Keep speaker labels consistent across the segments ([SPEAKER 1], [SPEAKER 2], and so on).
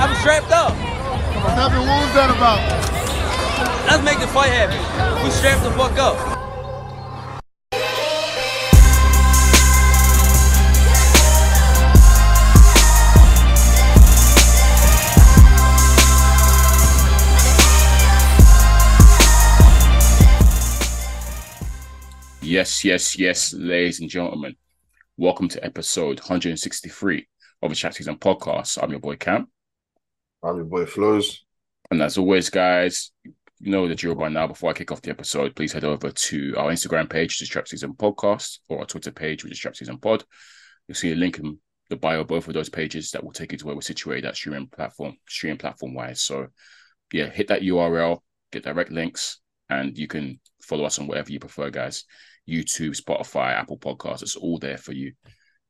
[SPEAKER 1] I'm strapped up.
[SPEAKER 2] Nothing. happened? What was that about?
[SPEAKER 1] Let's make the fight happen. We strapped the fuck up.
[SPEAKER 3] Yes, yes, yes, ladies and gentlemen. Welcome to episode 163 of the Strap Season podcast. I'm your boy Kam.
[SPEAKER 2] I'm your boy Flowz.
[SPEAKER 3] And as always, guys, you know the drill by now. Before I kick off the episode, please head over to our Instagram page, the Strap Season Podcast, or our Twitter page, which is Strap Season Pod. You'll see a link in the bio of both of those pages that will take you to where we're situated at streaming platform, streaming platform wise. So yeah, hit that URL, get direct links, and you can follow us on whatever you prefer, guys. YouTube, Spotify, Apple Podcasts, it's all there for you.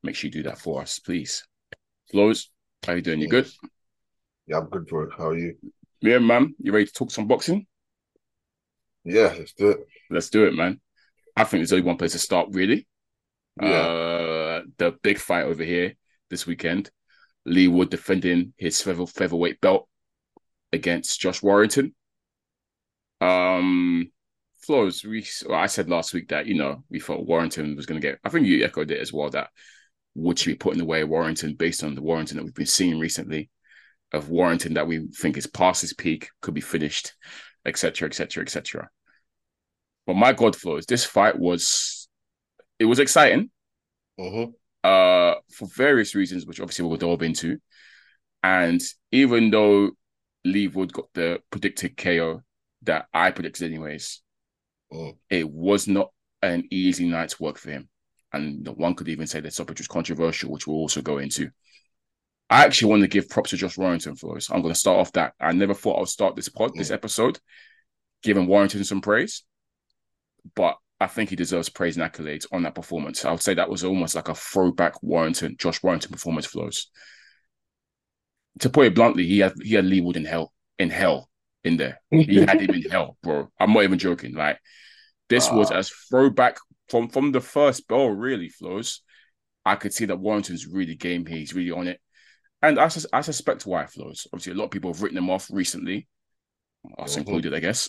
[SPEAKER 3] Make sure you do that for us, please. Flowz, how you doing? You good?
[SPEAKER 2] Yeah, I'm good, bro. How are you?
[SPEAKER 3] Yeah, man. You ready to talk some boxing?
[SPEAKER 2] Yeah, let's do it.
[SPEAKER 3] Let's do it, man. I think there's only one place to start, really.
[SPEAKER 2] Yeah.
[SPEAKER 3] Uh, the big fight over here this weekend. Leigh Wood defending his feather, featherweight belt against Josh Warrington. Um, Flowz, we well, I said last week that you know we thought Warrington was going to get. I think you echoed it as well that Wood should be putting away Warrington based on the Warrington that we've been seeing recently, of Warrington that we think is past his peak, could be finished, etc., etc., etc. But my God, Flowz, this fight was it was exciting
[SPEAKER 2] Mm-hmm.
[SPEAKER 3] uh, for various reasons, which obviously we'll delve into. And even though Leigh Wood got the predicted KO that I predicted, anyways,
[SPEAKER 2] Mm.
[SPEAKER 3] it was not an easy night's work for him. And one could even say that stoppage was controversial, which we'll also go into. I actually want to give props to Josh Warrington for this. I'm going to start off that. I never thought I would start this pod, this mm. episode, giving Warrington some praise, but I think he deserves praise and accolades on that performance. I would say that was almost like a throwback Warrington, Josh Warrington performance Flowz. To put it bluntly, he had he had Leigh Wood in hell, in hell, in there. He had him in hell, bro. I'm not even joking. Like this was
[SPEAKER 2] ah.
[SPEAKER 3] as throwback from from the first bell, really Flowz. I could see that Warrington's really game here. He's really on it. And I, sus- I suspect why Flowz. Obviously, a lot of people have written him off recently, us included, I guess.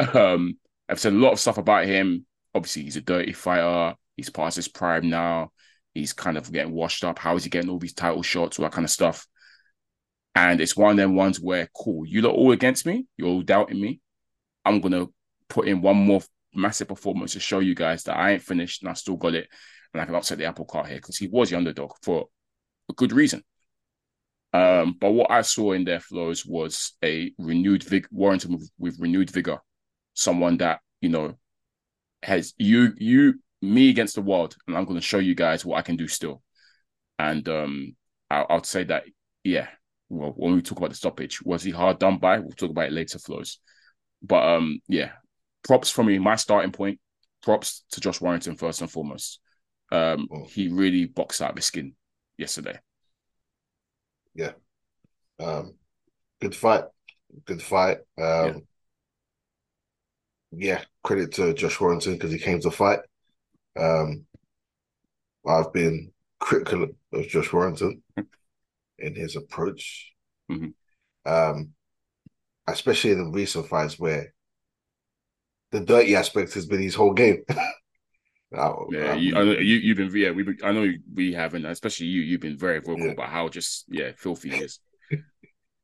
[SPEAKER 3] um, I've said a lot of stuff about him. Obviously, he's a dirty fighter. He's past his prime now. He's kind of getting washed up. How is he getting all these title shots, all that kind of stuff? And it's one of them ones where, cool, you lot all against me. You're all doubting me. I'm gonna put in one more massive performance to show you guys that I ain't finished and I still got it, and I can upset the apple cart here because he was the underdog for a good reason. Um, but what I saw in their Flowz was a renewed vig Warrington with, with renewed vigor, someone that you know has you you me against the world, and I'm going to show you guys what I can do still. And um, I, I'd say that yeah, well, when we talk about the stoppage, was he hard done by? We'll talk about it later, Flowz. But um, yeah, props for me. My starting point. Props to Josh Warrington first and foremost. Um,
[SPEAKER 2] Mm.
[SPEAKER 3] he really boxed out of his skin yesterday. Yeah.
[SPEAKER 2] Um, good fight. Good fight. Um, yeah. credit to Josh Warrington because he came to fight. Um, I've been critical of Josh Warrington in his approach.
[SPEAKER 3] Mhm.
[SPEAKER 2] Um, especially in the recent fights where the dirty aspect has been his whole game. Now,
[SPEAKER 3] Yeah, you, I know, you you've been yeah we I know we haven't especially you you've been very vocal
[SPEAKER 2] Yeah.
[SPEAKER 3] about how just yeah filthy is.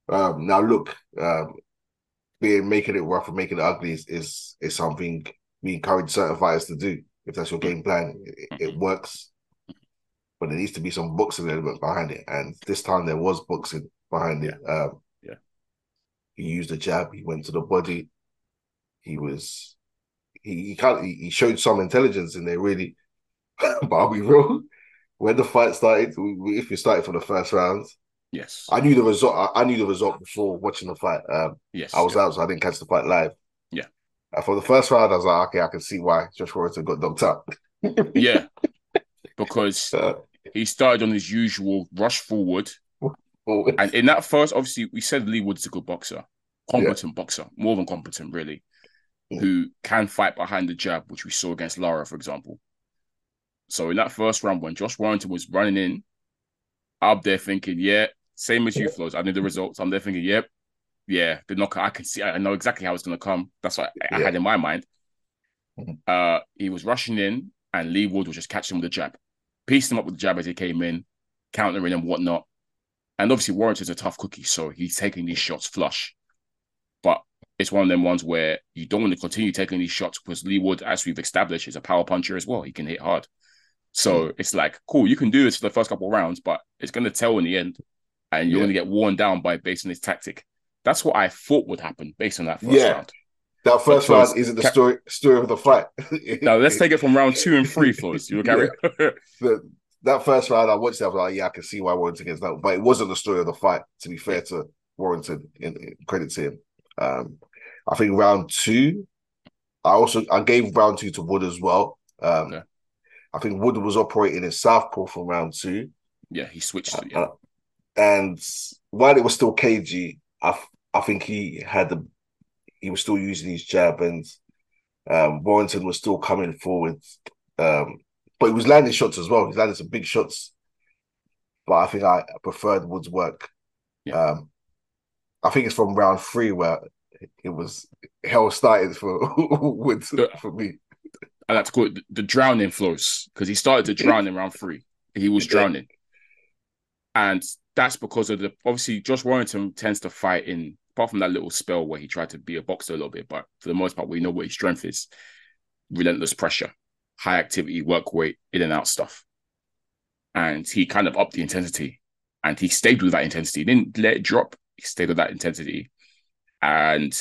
[SPEAKER 2] Um, now look, um, being making it rough and making it ugly is, is is something we encourage certain fighters to do. If that's your game plan, it, it works. But there needs to be some boxing element behind it, and this time there was boxing behind it. Um,
[SPEAKER 3] Yeah.
[SPEAKER 2] he used a jab. He went to the body. He was he he can't he, showed some intelligence in there really. but I'll be real. When the fight started, we, we, if we started from the first round,
[SPEAKER 3] Yes,
[SPEAKER 2] I knew the result. I, I knew the result before watching the fight. Um,
[SPEAKER 3] yes,
[SPEAKER 2] I was
[SPEAKER 3] yeah.
[SPEAKER 2] out, so I didn't catch the fight live.
[SPEAKER 3] Yeah.
[SPEAKER 2] Uh, for the first round, I was like, okay, I can see why Josh Warrington got knocked out.
[SPEAKER 3] yeah because
[SPEAKER 2] Uh,
[SPEAKER 3] he started on his usual rush forward and in that first obviously we said Leigh Wood's a good boxer, competent boxer, more than competent really. Who can fight behind the jab, which we saw against Lara, for example. So in that first round, when Josh Warrington was running in, I'm there thinking, yeah, same as you, Flowz. I knew the results. I'm there thinking, yep, yeah, the knockout. I can see. I know exactly how it's going to come. That's what I, I had in my mind. Mm-hmm. Uh, he was rushing in, and Leigh Wood was just catching him with a jab, piecing him up with the jab as he came in, countering and whatnot. And obviously, Warrington's a tough cookie, so he's taking these shots flush. But it's one of them ones where you don't want to continue taking these shots because Leigh Wood, as we've established, is a power puncher as well. He can hit hard. So mm. it's like, cool, you can do this for the first couple of rounds, but it's going to tell in the end. And you're yeah. going to get worn down by based on his tactic. That's what I thought would happen based on that first yeah. round.
[SPEAKER 2] That first round isn't the story story of the fight.
[SPEAKER 3] no, let's take it from round two and three, Floyd. You carry
[SPEAKER 2] yeah. the, that first round, I watched that. I was like, yeah, I can see why Warrington gets that, but it wasn't the story of the fight. To be fair to Warrington, in, in credit to him. Um, I think round two, I also I gave round two to Wood as well. Um. I think Wood was operating in southpaw from round two.
[SPEAKER 3] Yeah, he switched. It, yeah.
[SPEAKER 2] Uh, and while it was still cagey, I I think he had the he was still using his jab and um, Warrington was still coming forward. Um, but he was landing shots as well. He's landing some big shots. But I think I preferred Wood's work. Yeah. Um, I think it's from round three where it was hell started for Wood for me.
[SPEAKER 3] I like to call it the drowning Flowz because he started to drown in round three. He was drowning. And that's because of the obviously Josh Warrington tends to fight in apart from that little spell where he tried to be a boxer a little bit, but for the most part, we know what his strength is. Relentless pressure, high activity, work weight, in and out stuff. And he kind of upped the intensity and he stayed with that intensity. He didn't let it drop. He stayed with that intensity. And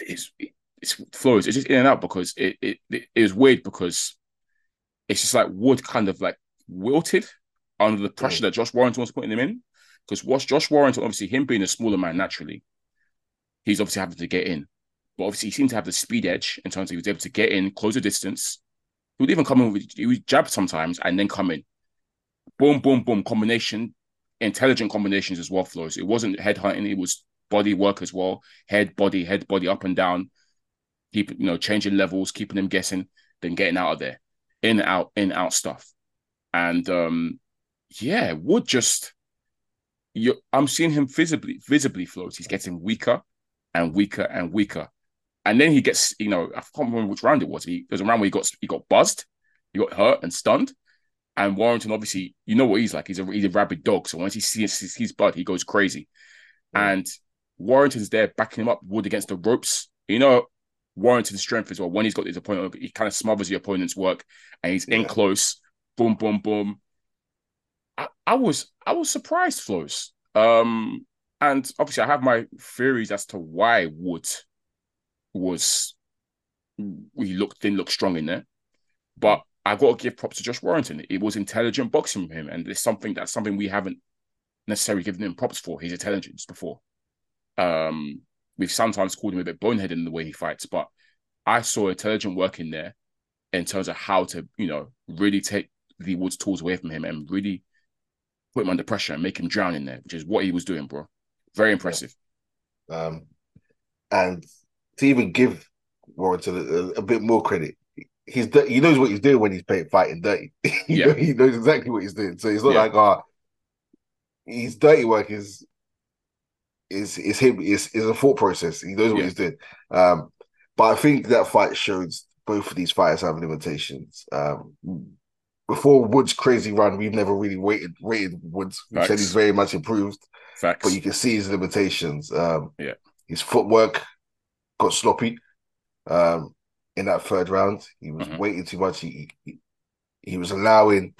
[SPEAKER 3] it's, it's Flowz. It's just in and out because it, it, it was weird because it's just like Wood kind of like wilted under the pressure mm. that Josh Warrington was putting him in. Because Josh Warrington, obviously, him being a smaller man naturally, he's obviously having to get in. But obviously, he seemed to have the speed edge in terms of he was able to get in, close the distance. He would even come in with, he would jab sometimes and then come in. Boom, boom, boom, combination, intelligent combinations as well, Flowz. It wasn't head hunting, it was body work as well. Head, body, head, body, up and down. Keep, you know, changing levels, keeping them guessing, then getting out of there. In, out, in, out stuff. And um, yeah, Wood just you I'm seeing him visibly visibly float. He's getting weaker and weaker and weaker. And then he gets, you know, I can't remember which round it was. He there's a round where he got he got buzzed, he got hurt and stunned. And Warrington, obviously, you know what he's like. He's a he's a rabid dog. So once he sees his blood, he goes crazy. And Warrington's there backing him up, wood against the ropes. You know, Warrington's strength as well. When he's got his opponent, he kind of smothers the opponent's work and he's yeah. in close. Boom, boom, boom. I, I was I was surprised, Flowz. Um, and obviously, I have my theories as to why Wood was he looked didn't look strong in there, but I got to give props to Josh Warrington. It was intelligent boxing from him, and it's something that's something we haven't necessarily given him props for his intelligence before. Um, we've sometimes called him a bit boneheaded in the way he fights, but I saw intelligent work in there in terms of how to, you know, really take the Woods tools away from him and really put him under pressure and make him drown in there, which is what he was doing, bro. Very impressive.
[SPEAKER 2] Um, and to even give Warrington a, a, bit more credit, he's he knows what he's doing when he's playing, fighting dirty. he, yeah. knows, he knows exactly what he's doing. So it's not yeah. like, oh, his dirty work is is is him is is a thought process. He knows what yeah. he's doing. Um, but I think that fight shows both of these fighters have limitations. Um, before Woods' crazy run, we've never really waited rated Woods. We said he's very much improved.
[SPEAKER 3] Facts.
[SPEAKER 2] But you can see his limitations. Um,
[SPEAKER 3] yeah.
[SPEAKER 2] His footwork got sloppy um, in that third round. He was mm-hmm. waiting too much. He, he, he was allowing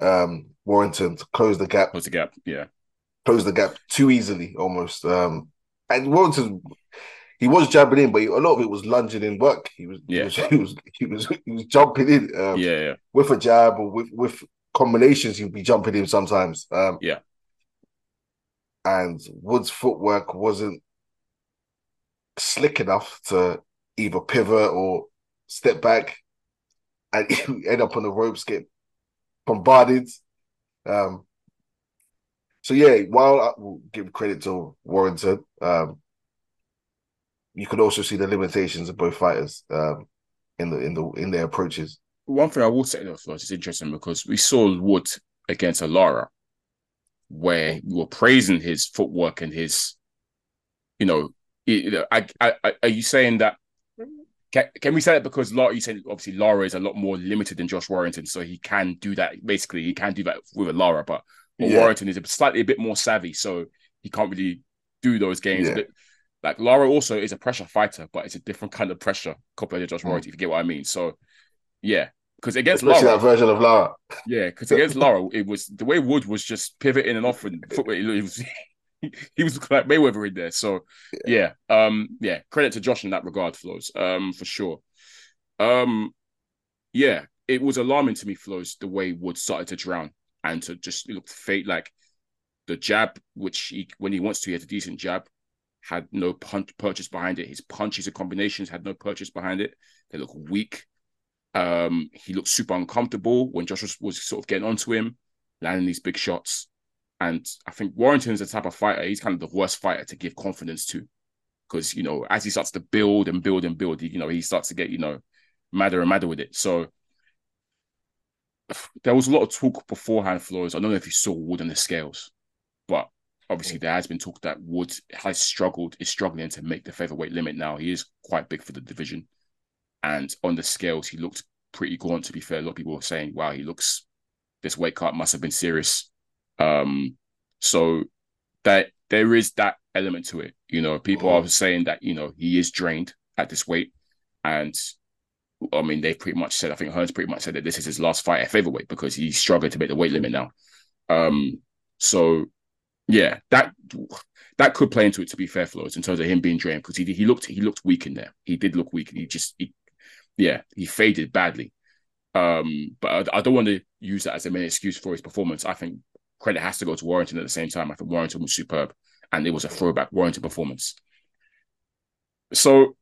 [SPEAKER 2] um, Warrington to close the gap.
[SPEAKER 3] Close the gap, yeah.
[SPEAKER 2] Close the gap too easily, almost. Um, and Warrington he was jabbing in, but he, a lot of it was lunging in work. He was, yeah. he was, he was, he was, he was jumping in,
[SPEAKER 3] um, yeah, yeah,
[SPEAKER 2] with a jab or with with combinations. He'd be jumping in sometimes, um,
[SPEAKER 3] yeah.
[SPEAKER 2] And Wood's footwork wasn't slick enough to either pivot or step back and end up on the ropes, get bombarded. Um, so yeah, while I will give credit to Warrington, um, you could also see the limitations of both fighters um, in the in the in their approaches.
[SPEAKER 3] One thing I will say though, is interesting because we saw Wood against Lara, where we were praising his footwork and his, you know, I, I, I, are you saying that? Can, can we say that because Lara, you said obviously Lara is a lot more limited than Josh Warrington, so he can do that. Basically, he can do that with a Lara, but, but yeah. Warrington is a slightly a bit more savvy, so he can't really do those games. Yeah. like Lara also is a pressure fighter, but it's a different kind of pressure compared to Josh mm. Warrington. If you get what I mean, so yeah, because against
[SPEAKER 2] Especially Lara, that version of Lara,
[SPEAKER 3] yeah, because against Lara, it was the way Wood was just pivoting and off and football. It was he was like Mayweather in there. So yeah. yeah, um, yeah, credit to Josh in that regard, Flowz, um, for sure. Um, yeah, it was alarming to me, Flowz, the way Wood started to drown and to just look fake like the jab, which he when he wants to, he has a decent jab, had no punch purchase behind it. His punches and combinations had no purchase behind it. They look weak. Um, he looked super uncomfortable when Josh was, sort of getting onto him, landing these big shots. And I think Warrington is the type of fighter, he's kind of the worst fighter to give confidence to. Because, you know, as he starts to build and build and build, you know, he starts to get, you know, madder and madder with it. So there was a lot of talk beforehand, Flowz. I don't know if you saw Wood on the scales, but obviously there has been talk that Wood has struggled, is struggling to make the featherweight limit now. He is quite big for the division. And on the scales, he looked pretty gaunt, to be fair. A lot of people were saying, wow, he looks, this weight cut must have been serious. Um, so that there is that element to it. You know, people mm-hmm. are saying that you know he is drained at this weight, and I mean they've pretty much said. I think Hearn's pretty much said that this is his last fight at featherweight because he's struggling to make the weight limit now. Um, so yeah, that that could play into it. To be fair, Flowz in terms of him being drained because he he looked he looked weak in there. He did look weak. He just he, yeah he faded badly. Um, but I, I don't want to use that as a main excuse for his performance. I think credit has to go to Warrington at the same time. I think Warrington was superb and it was a throwback Warrington performance. So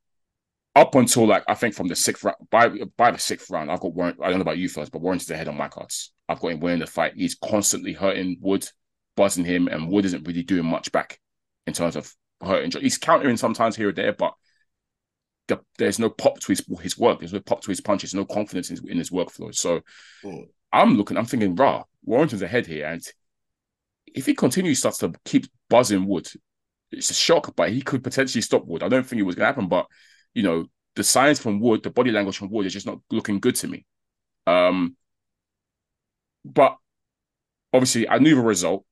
[SPEAKER 3] up until like I think from the sixth round by by the sixth round, I've got Warrington. I don't know about you first, but Warrington's ahead on my cards. I've got him winning the fight. He's constantly hurting Wood, buzzing him, and Wood isn't really doing much back in terms of hurting. He's countering sometimes here or there, but the, there's no pop to his his work. There's no pop to his punches. no confidence in, in his workflow. So mm. I'm looking. I'm thinking, rah, Warrington's ahead here, and if he continues starts to keep buzzing Wood, it's a shock, but he could potentially stop Wood. I don't think it was going to happen, but you know, the signs from Wood, the body language from Wood is just not looking good to me. Um, but obviously, I knew the result,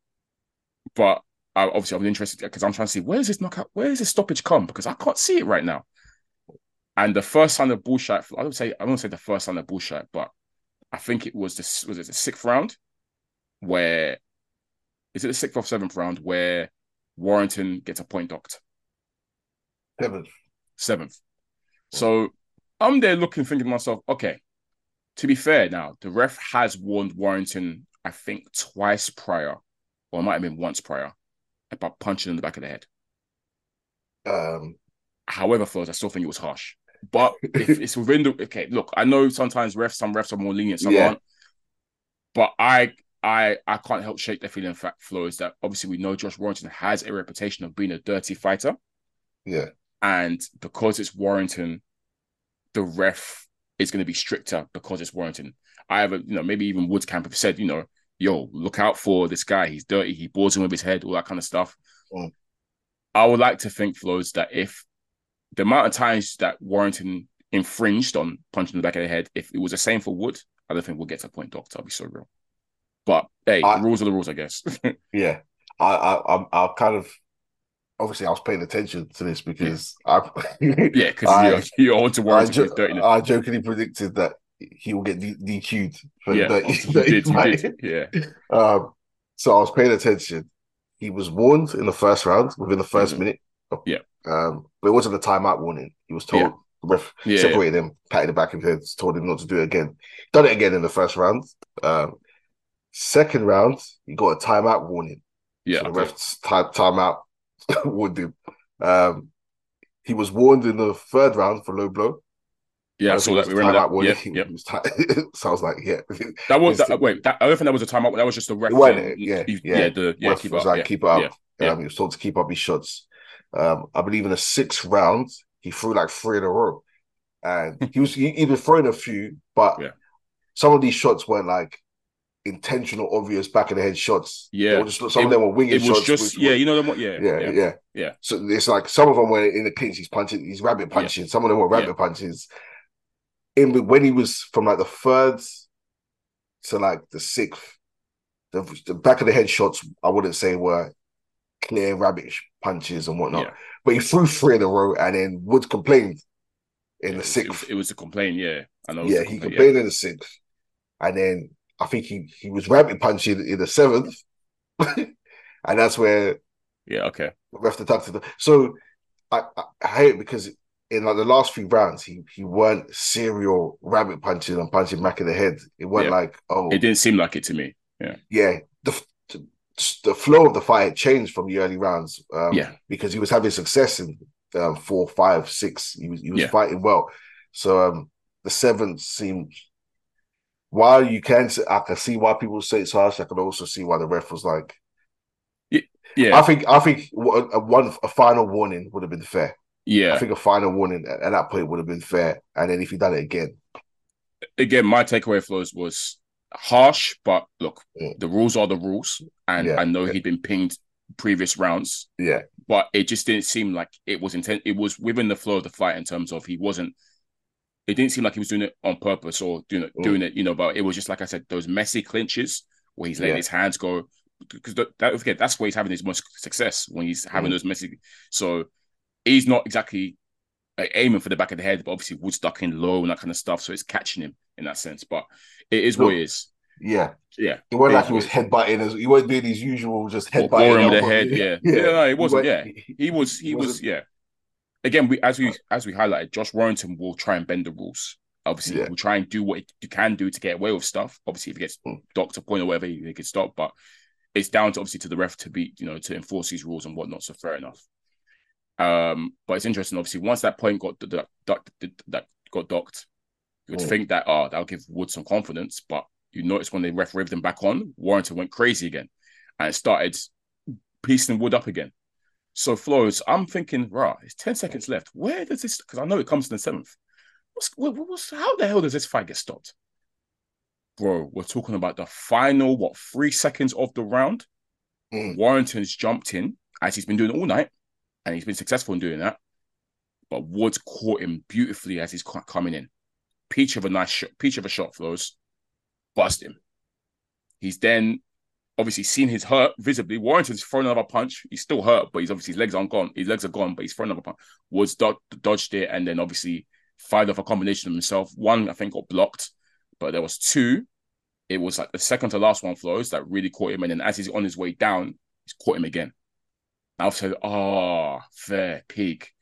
[SPEAKER 3] but I, obviously, I was interested because I'm trying to see where is this knockout, where is this stoppage come because I can't see it right now. And the first sign of bullshit, I don't say I don't say the first sign of bullshit, but I think it was this was it the sixth round where is it the sixth or seventh round where Warrington gets a point docked?
[SPEAKER 2] Seventh.
[SPEAKER 3] Seventh. So I'm there looking, thinking to myself, okay, to be fair now, the ref has warned Warrington, I think, twice prior, or it might have been once prior, about punching in the back of the head.
[SPEAKER 2] Um,
[SPEAKER 3] However, first, I still think it was harsh. But if it's within the okay, look, I know sometimes refs, some refs are more lenient, some yeah. aren't. But I I I can't help shake the feeling fact flow is that obviously we know Josh Warrington has a reputation of being a dirty fighter.
[SPEAKER 2] Yeah.
[SPEAKER 3] And because it's Warrington, the ref is going to be stricter because it's Warrington. I have a, you know, maybe even Woods camp have said, you know, yo, look out for this guy. He's dirty. He bores him with his head, all that kind of stuff. Mm. I would like to think, Flowz, that if the amount of times that Warrington infringed on punching the back of the head, if it was the same for Wood, I don't think we'll get to a point, Doctor. I'll be so real. But hey, I, rules are the rules, I guess.
[SPEAKER 2] yeah, I, I, I'm, I kind of obviously I was paying attention to this because
[SPEAKER 3] yeah. I, yeah, because you you to worry. I, jo-
[SPEAKER 2] I jokingly predicted that he will get DQ'd for
[SPEAKER 3] yeah,
[SPEAKER 2] the,
[SPEAKER 3] did, did. yeah.
[SPEAKER 2] Um, so I was paying attention. He was warned in the first round within the 1st mm-hmm. minute.
[SPEAKER 3] Yeah.
[SPEAKER 2] Um, but it wasn't a timeout warning. He was told yeah. the ref yeah, separated him, patted the back of his head, told him not to do it again. Done it again in the first round. Um, Second round, he got a timeout warning.
[SPEAKER 3] Yeah,
[SPEAKER 2] so the okay. refs time timeout warned him. Um, he was warned in the third round for low blow.
[SPEAKER 3] Yeah, I saw that. We remember that. Warning. Yep, yep.
[SPEAKER 2] so I was like, yeah.
[SPEAKER 3] That was that, wait. That, I don't think that was a timeout. That was just a ref.
[SPEAKER 2] yeah,
[SPEAKER 3] yeah, yeah. The yeah,
[SPEAKER 2] keep was up, like, yeah, keep up. Yeah, um, he was told to keep up his shots. Um, I believe in the sixth round, he threw like three in a row, and he was he, he was throwing a few, but
[SPEAKER 3] yeah.
[SPEAKER 2] some of these shots weren't like intentional, obvious back of the head shots.
[SPEAKER 3] Yeah.
[SPEAKER 2] Just, some
[SPEAKER 3] It-
[SPEAKER 2] of them were winging shots.
[SPEAKER 3] just yeah,
[SPEAKER 2] were-
[SPEAKER 3] you know them what? Yeah,
[SPEAKER 2] yeah, yeah,
[SPEAKER 3] yeah.
[SPEAKER 2] So it's like some of them were in the clinch. He's punching. He's rabbit punching. Some of them were rabbit
[SPEAKER 3] Yeah.
[SPEAKER 2] punches. In when he was from like the third to like the sixth, the, the back of the head shots I wouldn't say were clear rabbit punches and whatnot.
[SPEAKER 3] Yeah.
[SPEAKER 2] But he threw three in a row, and then Woods complained in the sixth.
[SPEAKER 3] It, it was a complaint. Yeah, I know.
[SPEAKER 2] yeah,
[SPEAKER 3] a
[SPEAKER 2] he
[SPEAKER 3] complaint,
[SPEAKER 2] complained in the sixth, and then I think he he was rabbit punching in the seventh, and that's where
[SPEAKER 3] Yeah, okay.
[SPEAKER 2] the ref deducted. The, so I, I, I hate it because in like the last few rounds, he he weren't serial rabbit punching and punching back in the head. It weren't
[SPEAKER 3] Yeah.
[SPEAKER 2] like oh
[SPEAKER 3] It didn't seem like it to me.
[SPEAKER 2] yeah yeah the, the flow of the fight changed from the early rounds. Um,
[SPEAKER 3] Yeah.
[SPEAKER 2] because he was having success in um, four, five, six. He was he was
[SPEAKER 3] Yeah.
[SPEAKER 2] fighting well. So um, the seventh seemed. While you can, say, I can see why people say it's harsh. I can also see why the ref was like.
[SPEAKER 3] Yeah,
[SPEAKER 2] I think I think a, one a final warning would have been fair.
[SPEAKER 3] Yeah, I
[SPEAKER 2] think a final warning at, at that point would have been fair. And then if he done it again,
[SPEAKER 3] Again, my takeaway Flowz was harsh, but look,
[SPEAKER 2] Mm.
[SPEAKER 3] the rules are the rules, and
[SPEAKER 2] Yeah.
[SPEAKER 3] I know he'd been pinged previous rounds,
[SPEAKER 2] yeah,
[SPEAKER 3] but it just didn't seem like it was intent. It was within the flow of the fight in terms of he wasn't. It didn't seem like he was doing it on purpose or doing it,
[SPEAKER 2] Mm.
[SPEAKER 3] doing it, you know. But it was just like I said, those messy clinches where he's letting
[SPEAKER 2] Yeah.
[SPEAKER 3] his hands go. Because that, forget, that's where he's having his most success when he's having
[SPEAKER 2] Mm.
[SPEAKER 3] those messy. So he's not exactly like, aiming for the back of the head, but obviously Wood's ducking low and that kind of stuff. So it's catching him in that sense. But it is what it is.
[SPEAKER 2] yeah.
[SPEAKER 3] Yeah.
[SPEAKER 2] It wasn't
[SPEAKER 3] It
[SPEAKER 2] like he was
[SPEAKER 3] what it is.
[SPEAKER 2] headbutting. As, he wasn't doing his usual just
[SPEAKER 3] Or
[SPEAKER 2] headbutting.
[SPEAKER 3] gore him the head. Yeah. Yeah. no, it wasn't.
[SPEAKER 2] wa-
[SPEAKER 3] Yeah. He was. He was.
[SPEAKER 2] wasn't-
[SPEAKER 3] Yeah. Again, we as we as we highlighted, Josh Warrington will try and bend the rules. Obviously,
[SPEAKER 2] Yeah.
[SPEAKER 3] he'll try and do what you can do to get away with stuff. Obviously, if he gets
[SPEAKER 2] Mm.
[SPEAKER 3] docked a point or whatever, he, he could stop. But it's down to obviously to the ref to be, you know, to enforce these rules and whatnot. So fair enough. Um, but it's interesting. Obviously, once that point got that that, got docked, you would
[SPEAKER 2] Mm.
[SPEAKER 3] think that oh, that'll give Wood some confidence. But you notice when the ref revved him back on, Warrington went crazy again and started piecing Wood up again. So Flowz, I'm thinking, right, it's 10 seconds left. Where does this because I know it comes in the seventh. What's, what, what's how the hell does this fight get stopped? Bro, we're talking about the final, what, three seconds of the round.
[SPEAKER 2] Mm.
[SPEAKER 3] Warrington's jumped in, as he's been doing all night, and he's been successful in doing that. But Woods caught him beautifully as he's coming in. Peach of a nice shot, peach of a shot Flowz. bust him. He's then obviously seen his hurt visibly. Warrington's thrown another punch. He's still hurt, but he's obviously his legs aren't gone. His legs are gone, but he's thrown another punch. Woods do- dodged it and then obviously fired off a combination of himself. One, I think, got blocked, but there was two. It was like the second to last one Flowz that really caught him. And then as he's on his way down, he's caught him again. I've said, oh, fair peak.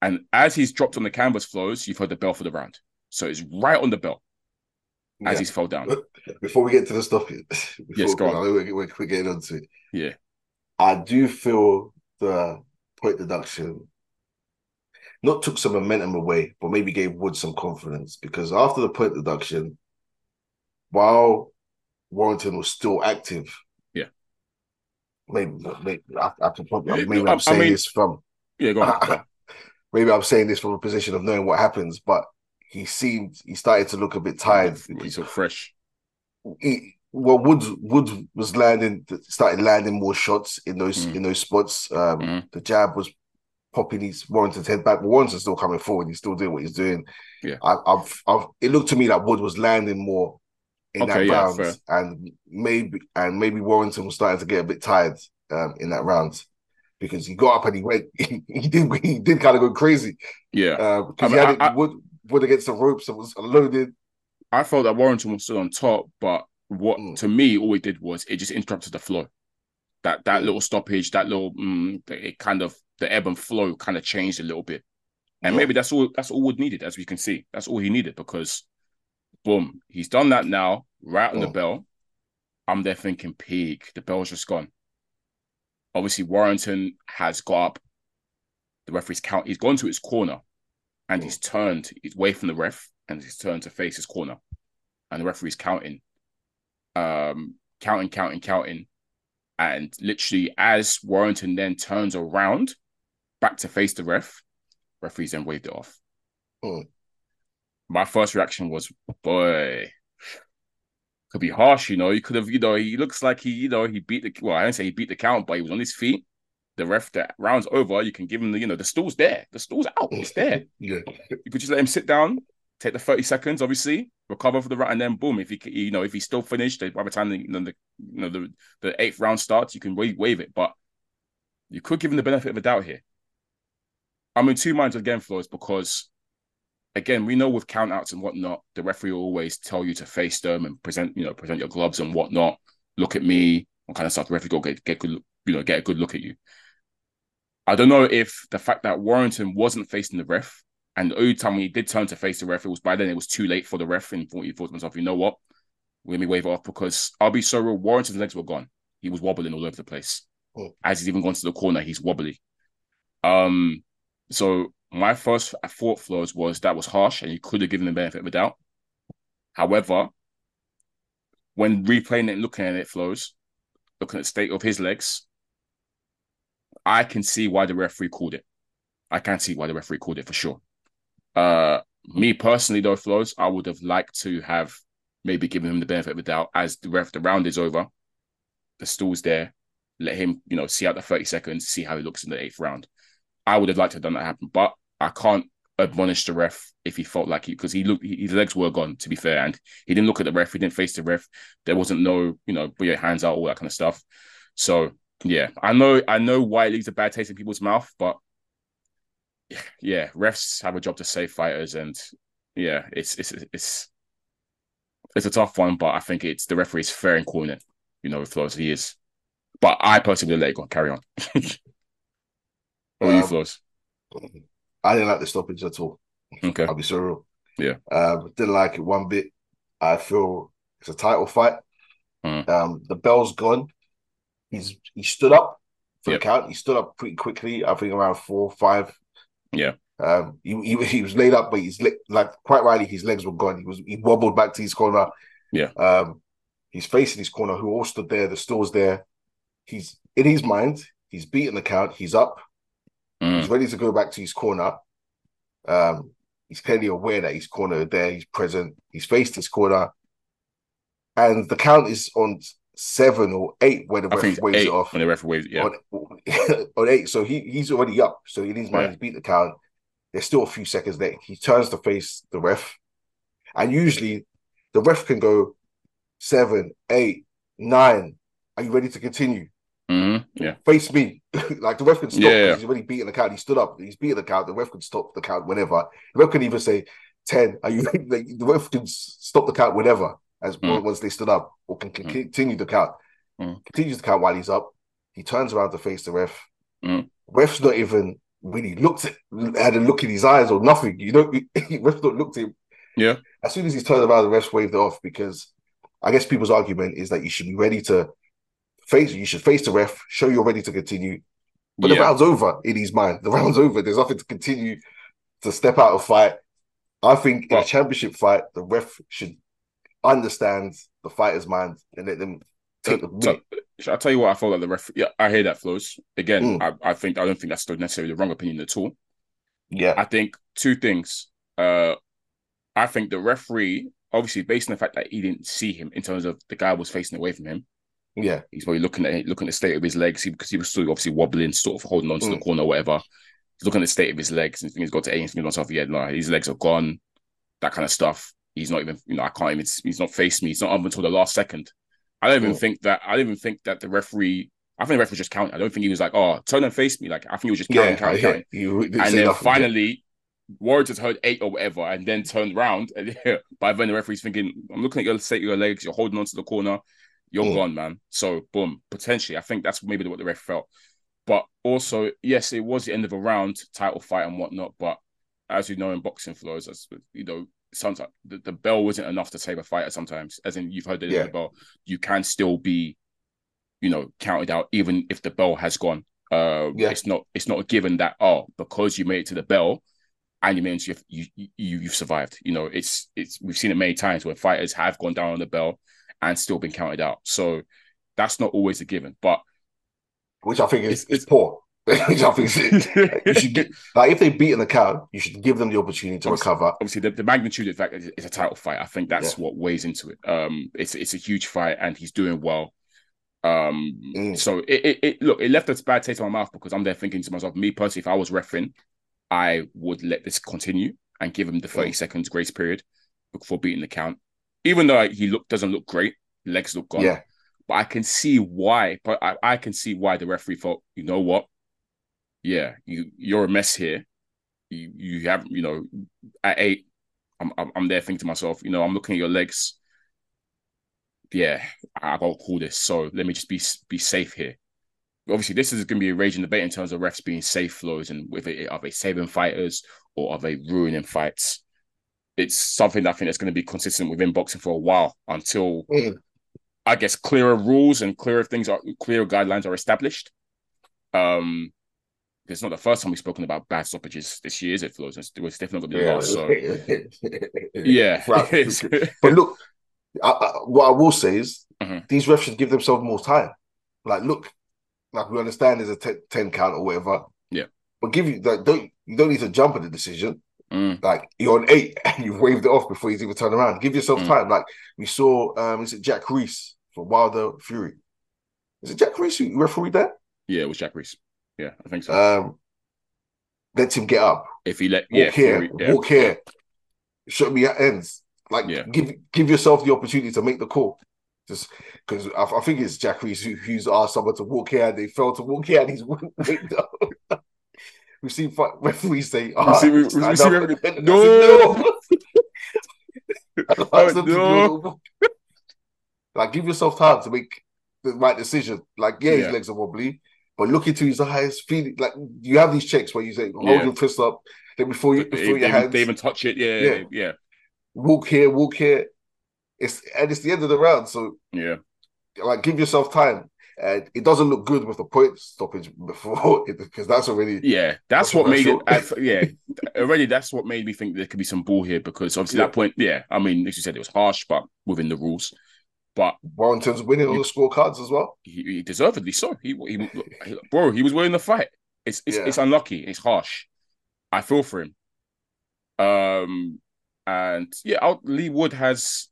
[SPEAKER 3] And as he's dropped on the canvas Flowz, you've heard the bell for the round. So it's right on the bell as
[SPEAKER 2] Yeah.
[SPEAKER 3] he's fell down.
[SPEAKER 2] Before we get to the stuff, before,
[SPEAKER 3] Yes, go on.
[SPEAKER 2] We're, we're, we're getting onto it.
[SPEAKER 3] Yeah.
[SPEAKER 2] I do feel the point deduction not took some momentum away, but maybe gave Wood some confidence because after the point deduction, while Warrington was still active,
[SPEAKER 3] Yeah.
[SPEAKER 2] maybe, maybe I, I can probably maybe
[SPEAKER 3] I-
[SPEAKER 2] I'm
[SPEAKER 3] I
[SPEAKER 2] saying
[SPEAKER 3] mean-
[SPEAKER 2] this from
[SPEAKER 3] Yeah, go on.
[SPEAKER 2] maybe I'm saying this from a position of knowing what happens, but he seemed he started to look a bit tired.
[SPEAKER 3] He's so fresh.
[SPEAKER 2] he, well, Woods Woods was landing, started landing more shots in those
[SPEAKER 3] Mm.
[SPEAKER 2] in those spots. Um,
[SPEAKER 3] Mhm.
[SPEAKER 2] The jab was popping his Warrington's head back, but Warrington's still coming forward. He's still doing what he's doing.
[SPEAKER 3] Yeah.
[SPEAKER 2] I, I've, I've, it looked to me like Wood was landing more in
[SPEAKER 3] Okay,
[SPEAKER 2] that round, and maybe and maybe Warrington was starting to get a bit tired um, in that round because he got up and he went, he, did he did kind of go crazy
[SPEAKER 3] Yeah.
[SPEAKER 2] uh, because
[SPEAKER 3] I
[SPEAKER 2] he had it,
[SPEAKER 3] I- I-
[SPEAKER 2] Wood Wood against the ropes and was loaded.
[SPEAKER 3] I felt that Warrington was still on top, but what
[SPEAKER 2] Mm.
[SPEAKER 3] to me all it did was it just interrupted the flow. That that
[SPEAKER 2] Mm.
[SPEAKER 3] little stoppage, that little mm, it kind of the ebb and flow kind of changed a little bit, and
[SPEAKER 2] Yeah.
[SPEAKER 3] maybe that's all that's all Wood needed, as we can see. That's all he needed because, boom, he's done that now. Right on the
[SPEAKER 2] Mm.
[SPEAKER 3] bell, I'm there thinking peak. The bell's just gone. Obviously, Warrington has got up. The referee's count. He's gone to his corner, and he's turned. He's away from the ref, and he's turned to face his corner, and the referee's counting, um, counting, counting, counting, and literally as Warrington then turns around, back to face the ref, referees then waved it off.
[SPEAKER 2] Mm.
[SPEAKER 3] My first reaction was, boy, could be harsh. You know, he could have. You know, he looks like he. You know, he beat the. Well, I didn't say he beat the count, but he was on his feet. The ref that rounds over, you can give him the. You know, the stool's there. The stool's out. It's there.
[SPEAKER 2] yeah,
[SPEAKER 3] You could just let him sit down, take the thirty seconds, obviously, recover for the round, and then boom. If he, you know, if he's still finished by the time the, you know, the, you know, the the eighth round starts, you can wave, wave it. But you could give him the benefit of a doubt here. I'm in two minds again, Flowz, because again, we know with countouts and whatnot, the referee will always tell you to face them and present, you know, present your gloves and whatnot. Look at me, what kind of stuff. The referee go get get good, you know, get a good look at you. I don't know if the fact that Warrington wasn't facing the ref, and the only time he did turn to face the ref, it was by then it was too late for the ref, and he thought to himself, you know what, let me wave it off because I'll be so real. Warrington's legs were gone. He was wobbling all over the place.
[SPEAKER 2] Oh.
[SPEAKER 3] As he's even gone to the corner, he's wobbly. Um, so my first thought Flowz was that was harsh and you could have given the benefit of the doubt. However, when replaying it and looking at it Flowz, looking at the state of his legs, I can see why the referee called it. I can see why the referee called it for sure. Uh me personally though, Flowz, I would have liked to have maybe given him the benefit of the doubt as the ref the round is over, the stool's there, let him, you know, see out the 30 seconds, see how he looks in the eighth round. I would have liked to have done that happen, but I can't admonish the ref if he felt like he because he looked his legs were gone to be fair, and he didn't look at the ref, he didn't face the ref. There wasn't no you know put your hands out all that kind of stuff. So yeah, I know I know why it leaves a bad taste in people's mouth, but yeah, refs have a job to save fighters, and yeah, it's it's it's it's a tough one, but I think it's the referee is fair in calling it. You know, with Flowz, he is. But I personally let it go. Carry on. What are you,
[SPEAKER 2] Um,
[SPEAKER 3] Flowz?
[SPEAKER 2] I didn't like the stoppage at all.
[SPEAKER 3] Okay.
[SPEAKER 2] I'll be so real.
[SPEAKER 3] Yeah.
[SPEAKER 2] Um, didn't like it one bit. I feel it's a title fight.
[SPEAKER 3] Mm.
[SPEAKER 2] Um, the bell's gone. He's he stood up for
[SPEAKER 3] Yep.
[SPEAKER 2] the count. He stood up pretty quickly. I think around four, five.
[SPEAKER 3] Yeah.
[SPEAKER 2] Um, he, he he was laid up, but he's le- like quite rightly, his legs were gone. He was he wobbled back to his corner.
[SPEAKER 3] Yeah.
[SPEAKER 2] Um, he's facing his corner. Who all stood there? The stool's there. He's in his mind. He's beaten the count. He's up.
[SPEAKER 3] Mm.
[SPEAKER 2] He's ready to go back to his corner. Um, he's clearly aware that his corner there. He's present. He's faced his corner, and the count is on seven or eight where the ref waves it off
[SPEAKER 3] when the referee waves. Yeah.
[SPEAKER 2] on, on eight. So he he's already up. So in his mind, he's beat the count. There's still a few seconds left. He turns to face the ref, and usually the ref can go seven, eight, nine. Are you ready to continue?
[SPEAKER 3] Mhm. Yeah.
[SPEAKER 2] Face me. like the ref can stop
[SPEAKER 3] Yeah,
[SPEAKER 2] because
[SPEAKER 3] yeah.
[SPEAKER 2] he's already beaten the count. He stood up. He's beating the count. The ref can stop the count whenever. The ref can even say ten. Are you ready? Like, the ref can stop the count whenever as
[SPEAKER 3] Mm.
[SPEAKER 2] once they stood up, or can, can
[SPEAKER 3] Mm.
[SPEAKER 2] continue the count.
[SPEAKER 3] Mm.
[SPEAKER 2] Continues the count while he's up. He turns around to face the ref.
[SPEAKER 3] Mm.
[SPEAKER 2] Ref's not even really looked at, had a look in his eyes or nothing. You know, ref's not looked at him.
[SPEAKER 3] Yeah.
[SPEAKER 2] As soon as he's turned around, the ref's waved it off because I guess people's argument is that you should be ready to face. You should face the ref, show you're ready to continue. But the round's over in his mind. The round's over. There's nothing to continue to step out of fight. I think in a championship fight, the ref should understand the fighter's mind and let them take the
[SPEAKER 3] So,
[SPEAKER 2] minute.
[SPEAKER 3] shall I tell you what I felt like the ref? Yeah, I hear that Flowz. Again,
[SPEAKER 2] Mm.
[SPEAKER 3] I, I think I don't think that's necessarily the wrong opinion at all.
[SPEAKER 2] Yeah,
[SPEAKER 3] I think two things. Uh, I think the referee, obviously, based on the fact that he didn't see him in terms of the guy was facing away from him,
[SPEAKER 2] yeah,
[SPEAKER 3] he's probably looking at looking at the state of his legs because he was still obviously wobbling, sort of holding on to the
[SPEAKER 2] Mm.
[SPEAKER 3] corner, or whatever. He's looking at the state of his legs and thinking he's got to aim, thinking to himself, yeah, no, his legs are gone, that kind of stuff. He's not even, you know, I can't even. He's not faced me. He's not up until the last second. I don't even think that. I don't even think that the referee. I think the referee was just counting. I don't think he was like, oh, turn and face me. Like I think he was just counting,
[SPEAKER 2] yeah.
[SPEAKER 3] counting, counting
[SPEAKER 2] You
[SPEAKER 3] and then
[SPEAKER 2] nothing.
[SPEAKER 3] finally Warriors heard eight or whatever, and then turned around. And by then the referee's thinking, "I'm looking at your state of your legs. You're holding on to the corner. You're
[SPEAKER 2] Mm.
[SPEAKER 3] gone, man." So boom, potentially, I think that's maybe what the ref felt. But also, yes, it was the end of a round, title fight and whatnot. But as you know, in boxing Flowz, as you know, sometimes the, the bell wasn't enough to save a fighter. Sometimes, as in you've heard the,
[SPEAKER 2] Yeah.
[SPEAKER 3] the bell, you can still be, you know, counted out even if the bell has gone. Uh,
[SPEAKER 2] Yeah.
[SPEAKER 3] it's not it's not a given that oh because you made it to the bell and you means you've you, you you've survived. You know, it's it's we've seen it many times where fighters have gone down on the bell and still been counted out. So that's not always a given. But
[SPEAKER 2] which I think is,
[SPEAKER 3] It's-
[SPEAKER 2] is poor. Which I think you should get like if they beat in the account, you should give them the opportunity to
[SPEAKER 3] Obviously-
[SPEAKER 2] recover.
[SPEAKER 3] obviously the, the magnitude of the fact that a title fight. I think that's what weighs into it. Um, it's it's a huge fight, and he's doing well. Um,
[SPEAKER 2] Mm.
[SPEAKER 3] so it, it, it look it left a bad taste in my mouth because I'm there thinking to myself, me personally, if I was refereeing, I would let this continue and give him the 30
[SPEAKER 2] Mm.
[SPEAKER 3] seconds grace period before beating the count. Even though he look doesn't look great, legs look gone.
[SPEAKER 2] Yeah,
[SPEAKER 3] But I can see why. But I, I can see why the referee thought, you know what? Yeah, you you're a mess here. You you have you know at eight, I'm I'm, I'm there thinking to myself, you know, I'm looking at your legs. Yeah, I gotta call this. So let me just be be safe here. Obviously, this is going to be a raging debate in terms of refs being safe Flowz and with it, are they saving fighters or are they ruining fights? It's something that I think that's going to be consistent within boxing for a while until
[SPEAKER 2] Mm.
[SPEAKER 3] I guess clearer rules and clearer things are clearer guidelines are established. Um, it's not the first time we've spoken about bad stoppages this year, is it, Flowz? It's, it's definitely going to be the last. So yeah,
[SPEAKER 2] Right. But look, I, I, what I will say is
[SPEAKER 3] Mhm.
[SPEAKER 2] these refs should give themselves more time. Like, look, like we understand there's a te- ten count or whatever.
[SPEAKER 3] Yeah.
[SPEAKER 2] But give you like don't you don't need to jump at the decision.
[SPEAKER 3] Mm,
[SPEAKER 2] Like you're on eight and you've waved it off before he's even turned around. Give yourself
[SPEAKER 3] Mm.
[SPEAKER 2] time. Like we saw, um, is it Jack Reiss for Wilder Fury? Is it Jack Reiss who refereed that?
[SPEAKER 3] yeah, it was Jack Reiss. Yeah, I think so.
[SPEAKER 2] Um, let him get up.
[SPEAKER 3] if he let
[SPEAKER 2] Walk
[SPEAKER 3] yeah,
[SPEAKER 2] here,
[SPEAKER 3] Fury- yeah,
[SPEAKER 2] walk here. Show me at ends. Like
[SPEAKER 3] Yeah.
[SPEAKER 2] give give yourself the opportunity to make the call. Just because I, I think it's Jack Reiss who, who's asked someone to walk here and they failed to walk here and he's up. We've seen referees say, "Ah,
[SPEAKER 3] see- we- we
[SPEAKER 2] stand
[SPEAKER 3] see
[SPEAKER 2] up."
[SPEAKER 3] referee- No.
[SPEAKER 2] I asked them to do
[SPEAKER 3] No.
[SPEAKER 2] like give yourself time to make the right decision. Like, yeah, his legs are wobbly, but look into his eyes, feel. Like you have these checks where you say, hold
[SPEAKER 3] Yeah.
[SPEAKER 2] your fist up, then before you before
[SPEAKER 3] they,
[SPEAKER 2] your hands,
[SPEAKER 3] they even touch it. Yeah,
[SPEAKER 2] Yeah.
[SPEAKER 3] yeah, yeah,
[SPEAKER 2] walk here, walk here. It's and it's the end of the round, so
[SPEAKER 3] yeah.
[SPEAKER 2] like give yourself time. And it doesn't look good with the point stoppage before because that's already
[SPEAKER 3] Yeah, that's what made it. I- yeah, already that's what made me think there could be some ball here because obviously
[SPEAKER 2] Yeah.
[SPEAKER 3] that point. Yeah, I mean, as you said, it was harsh, but within the rules. But
[SPEAKER 2] Warrington's winning on the scorecards as well.
[SPEAKER 3] he, he deservedly so. He, he, he- bro, he was winning the fight. It's it's,
[SPEAKER 2] Yeah.
[SPEAKER 3] it's unlucky. It's harsh. I feel for him. Um, and yeah, Leigh Wood has,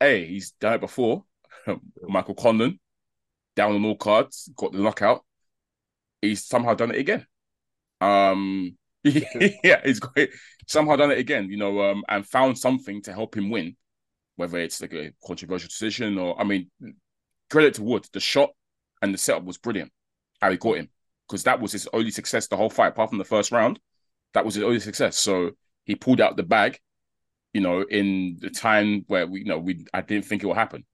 [SPEAKER 3] a he's done it before. Michael Conlan down on all cards, got the knockout. He's somehow done it again. Um, yeah, he's got it, somehow done it again. You know, um, and found something to help him win, whether it's like a controversial decision or I mean, credit to Wood, the shot and the setup was brilliant. How he got him because that was his only success the whole fight, apart from the first round. That was his only success. So he pulled out the bag, you know, in the time where we, you know, we I didn't think it would happen.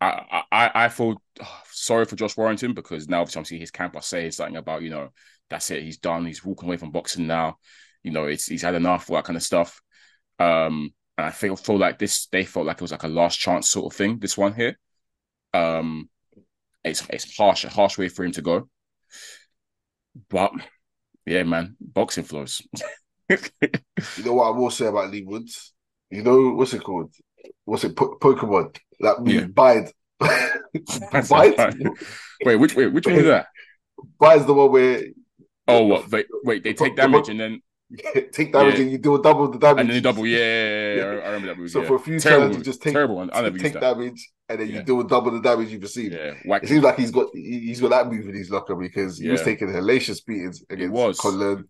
[SPEAKER 3] I I I feel oh, sorry for Josh Warrington because now obviously his camp are saying something about you know that's it he's done he's walking away from boxing now, you know it's he's had enough all that kind of stuff. Um, and I feel feel like this they felt like it was like a last chance sort of thing. This one here, um, it's it's harsh a harsh way for him to go, but yeah, man, boxing Flowz.
[SPEAKER 2] You know what I will say about Leigh Woods? You know what's it called? What's it? Po- Pokemon. That
[SPEAKER 3] Yeah.
[SPEAKER 2] yeah. bide. bide.
[SPEAKER 3] wait, which wait, which one is that?
[SPEAKER 2] Bide's the one where
[SPEAKER 3] Oh, what? Wait, wait, they take damage and then
[SPEAKER 2] take damage
[SPEAKER 3] Yeah.
[SPEAKER 2] and you do a double the damage.
[SPEAKER 3] and then double. Yeah, yeah, yeah, I remember that movie.
[SPEAKER 2] So for a few
[SPEAKER 3] terrible,
[SPEAKER 2] turns, you just take
[SPEAKER 3] terrible one. I never
[SPEAKER 2] take
[SPEAKER 3] that.
[SPEAKER 2] damage and then you do a double the damage you've received.
[SPEAKER 3] Yeah, whack.
[SPEAKER 2] It seems like he's got he- he's got that move in his locker because he was taking hellacious beatings against
[SPEAKER 3] was.
[SPEAKER 2] Conlan,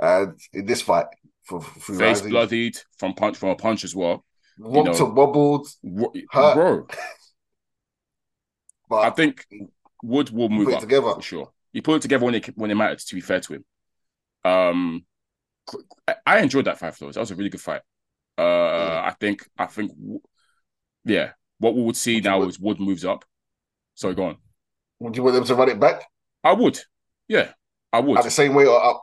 [SPEAKER 2] and in this fight for, for
[SPEAKER 3] face
[SPEAKER 2] rising,
[SPEAKER 3] bloodied from punch from a punch as well. know.
[SPEAKER 2] and wobbled. Hurt.
[SPEAKER 3] bro,
[SPEAKER 2] But
[SPEAKER 3] I think Wood will move up
[SPEAKER 2] together.
[SPEAKER 3] for sure. He put it together when it when it mattered. To be fair to him, um, I- enjoyed that fight Flowz. That was a really good fight. Uh, I think I think, yeah. What we would see
[SPEAKER 2] Would
[SPEAKER 3] now is Wood moves up. So go on.
[SPEAKER 2] Would you want them to run it back
[SPEAKER 3] I would. Yeah, I would.
[SPEAKER 2] at the same way or up?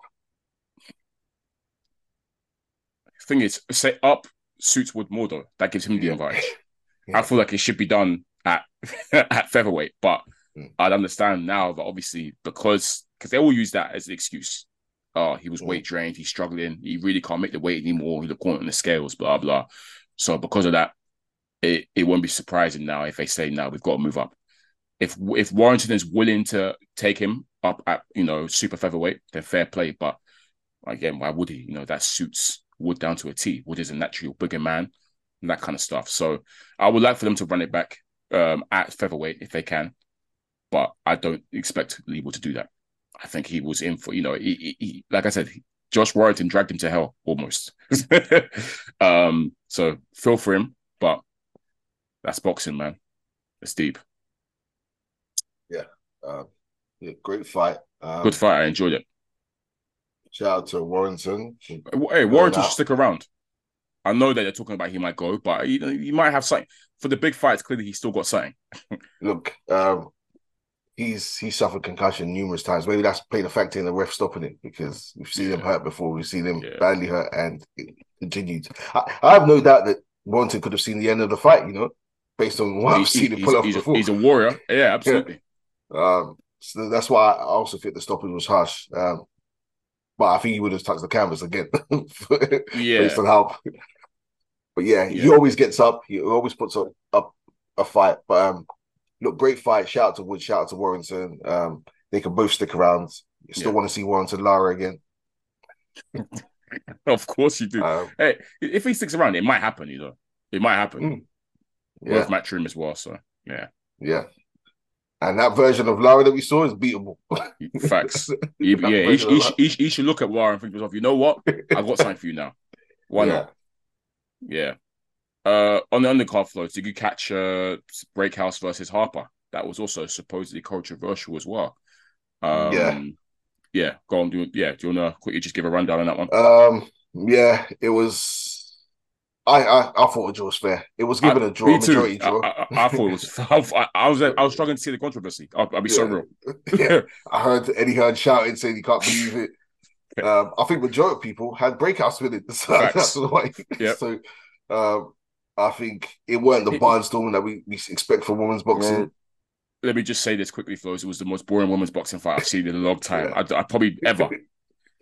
[SPEAKER 3] thing is, say up suits Wood more though. That gives him the
[SPEAKER 2] Yeah.
[SPEAKER 3] advantage.
[SPEAKER 2] Yeah.
[SPEAKER 3] I feel like it should be done at at featherweight, but
[SPEAKER 2] Mm.
[SPEAKER 3] I'd understand now that obviously because because they all use that as an excuse. Oh, he was weight drained, he's struggling, he really can't make the weight anymore, he look caught on the scales, blah blah. So because of that, it, it won't be surprising now if they say now we've got to move up. If if Warrington is willing to take him up at you know super featherweight, then fair play. But again, why would he? You know that suits Wood down to a T. Wood is a natural bigger man, and that kind of stuff. So I would like for them to run it back um, at featherweight if they can, but I don't expect Lebo to do that. I think he was in for you know he, he, like I said, Josh Warrington dragged him to hell almost. um, so feel for him, but that's boxing, man. It's deep.
[SPEAKER 2] Yeah, um, yeah, great fight. Um,
[SPEAKER 3] Good fight. I enjoyed it.
[SPEAKER 2] Shout out to Warrington.
[SPEAKER 3] Hey, Warrington should stick around. I know that they're talking about he might go, but you know, you might have something for the big fights. Clearly, he's still got something.
[SPEAKER 2] Look, um, he's he suffered concussion numerous times. Maybe that's played a factor in the ref stopping it because we've seen
[SPEAKER 3] Yeah.
[SPEAKER 2] him hurt before. We've seen him
[SPEAKER 3] Yeah.
[SPEAKER 2] badly hurt, and it continued. I, I have no doubt that Warrington could have seen the end of the fight. You know, based on what I've
[SPEAKER 3] He-
[SPEAKER 2] seen him
[SPEAKER 3] he's,
[SPEAKER 2] pull off
[SPEAKER 3] he's a,
[SPEAKER 2] before.
[SPEAKER 3] he's a warrior. Yeah, absolutely.
[SPEAKER 2] Um, so that's why I also think the stoppage was harsh. Um, but I think he would have touched the canvas again,
[SPEAKER 3] Yeah.
[SPEAKER 2] based on how. But yeah, he always gets up. He always puts up up a fight. But um, look, great fight. Shout out to Wood. Shout out to Warrington. Um, they can both stick around. You still
[SPEAKER 3] Yeah.
[SPEAKER 2] want to see Warrington Lara again.
[SPEAKER 3] Of course you do.
[SPEAKER 2] Um,
[SPEAKER 3] Hey, if he sticks around, it might happen. You know, it might happen.
[SPEAKER 2] Mm.
[SPEAKER 3] Yeah. Both matchroom as well. So yeah,
[SPEAKER 2] yeah. And that version of Lara that we saw is beatable.
[SPEAKER 3] facts. He, yeah, he, he, should- he, he should look at War and think to himself, you know what? I've got something for you now. Why
[SPEAKER 2] Yeah.
[SPEAKER 3] not? Yeah. Uh, on the undercard Flowz, did you catch uh Braekhus versus Harper? That was also supposedly controversial as well. Um,
[SPEAKER 2] Yeah.
[SPEAKER 3] Yeah. Go on. Do yeah. Do you want to quickly just give a rundown on that one?
[SPEAKER 2] Um, yeah, it was. I I, I thought a draw was fair. It was given
[SPEAKER 3] I-
[SPEAKER 2] a draw, majority draw.
[SPEAKER 3] I, I, I thought it was. I, I was. I was struggling to see the controversy. I'll, I'll be so real.
[SPEAKER 2] yeah, I heard Eddie Hearn shouting, saying he can't believe it. Um, I think majority of people had Braekhus with it. So
[SPEAKER 3] Facts.
[SPEAKER 2] that's why.
[SPEAKER 3] Yep.
[SPEAKER 2] So, um, I think it weren't the barnstorming that we, we expect from women's boxing.
[SPEAKER 3] Well, let me just say this quickly, Flowz. It was the most boring women's boxing fight I've seen in a long time.
[SPEAKER 2] Yeah.
[SPEAKER 3] I, I probably ever.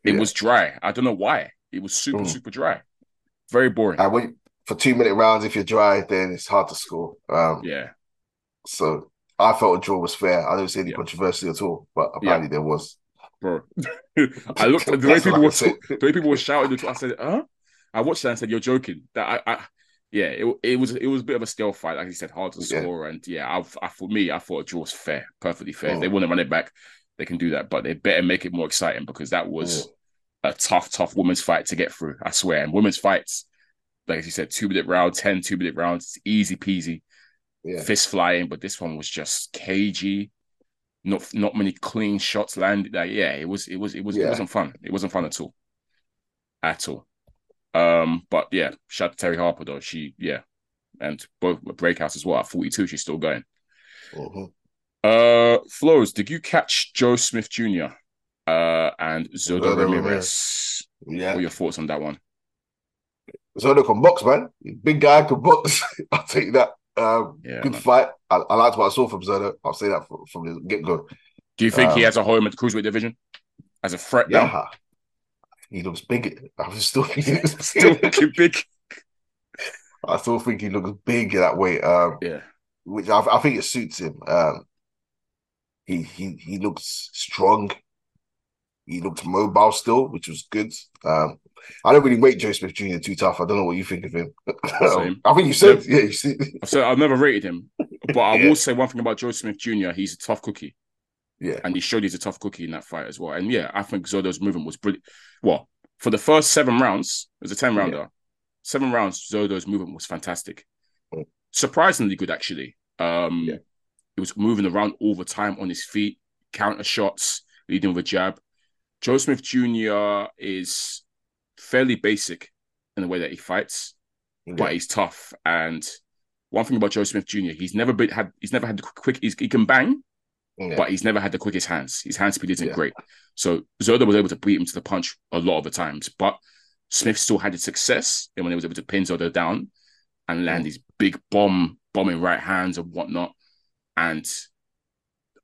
[SPEAKER 3] It
[SPEAKER 2] Yeah.
[SPEAKER 3] was dry. I don't know why. It was super,
[SPEAKER 2] Mm.
[SPEAKER 3] super dry. Very boring.
[SPEAKER 2] I went for two minute rounds, if you're dry, then it's hard to score. Um,
[SPEAKER 3] yeah.
[SPEAKER 2] so I felt a draw was fair. I don't see any
[SPEAKER 3] Yeah.
[SPEAKER 2] controversy at all, but apparently there was.
[SPEAKER 3] bro. I looked at the way people were the way people were shouting. I said, "Huh?" I watched that and said, "You're joking." That I, I yeah, it, it was it was a bit of a scale fight, like you said, hard to
[SPEAKER 2] Yeah.
[SPEAKER 3] score. And yeah, I, I for me, I thought a draw was fair, perfectly fair. If
[SPEAKER 2] Mm.
[SPEAKER 3] they want to run it back, they can do that, but they better make it more exciting because that was a tough, tough women's fight to get through. I swear. And women's fights, like you said, two minute round, 10 two minute rounds, it's easy peasy,
[SPEAKER 2] Yeah.
[SPEAKER 3] fist flying. But this one was just cagey. Not not many clean shots landed. Like, yeah, it was it was it was it wasn't fun. It wasn't fun at all. At all. Um, but yeah, shout out to Terri Harper though. She yeah. And both Braekhus as well. At 42, she's still going.
[SPEAKER 2] Mhm.
[SPEAKER 3] Uh Flowz, did you catch Joe Smith Jr. uh and
[SPEAKER 2] Zurdo
[SPEAKER 3] Ramirez?
[SPEAKER 2] Yeah.
[SPEAKER 3] What are your thoughts on that one?
[SPEAKER 2] Zurdo can box, man. Big guy can box. I'll take that. Um,
[SPEAKER 3] Yeah,
[SPEAKER 2] good
[SPEAKER 3] man.
[SPEAKER 2] fight. I, I liked what I saw from Zurdo. I'll say that from, from the get go.
[SPEAKER 3] Do you think he
[SPEAKER 2] Um,
[SPEAKER 3] has a home at the cruiserweight division as a threat now?
[SPEAKER 2] Yeah, he looks big. I was still think he looks
[SPEAKER 3] Still
[SPEAKER 2] big.
[SPEAKER 3] looking big.
[SPEAKER 2] I still think he looks big that way. Um,
[SPEAKER 3] Yeah,
[SPEAKER 2] which I, I think it suits him. Um, he he he looks strong. He looked mobile still, which was good. Um, I don't really rate Joe Smith Jr. too tough. I don't know what you think of him.
[SPEAKER 3] Same.
[SPEAKER 2] I think you said, yeah, you see,
[SPEAKER 3] I've said I've never rated him, but I
[SPEAKER 2] Yeah.
[SPEAKER 3] will say one thing about Joe Smith Jr. He's a tough cookie,
[SPEAKER 2] yeah,
[SPEAKER 3] and he showed he's a tough cookie in that fight as well. And yeah, I think Zurdo's movement was brilliant. Well, for the first seven rounds, it was a ten rounder. Seven rounds, Zurdo's movement was fantastic,
[SPEAKER 2] Mm.
[SPEAKER 3] surprisingly good actually. Um,
[SPEAKER 2] Yeah.
[SPEAKER 3] he was moving around all the time on his feet, counter shots, leading with a jab. Joe Smith Jr. is fairly basic in the way that he fights,
[SPEAKER 2] yeah.
[SPEAKER 3] but he's tough. And one thing about Joe Smith Jr., he's never been had he's never had the quick. He's, he can bang,
[SPEAKER 2] yeah.
[SPEAKER 3] but he's never had the quickest hands. His hand speed isn't
[SPEAKER 2] Yeah.
[SPEAKER 3] great. So Zurdo was able to beat him to the punch a lot of the times, but Smith still had his success and when he was able to pin Zurdo down and land
[SPEAKER 2] Mm.
[SPEAKER 3] these big bomb bombing right hands and whatnot. And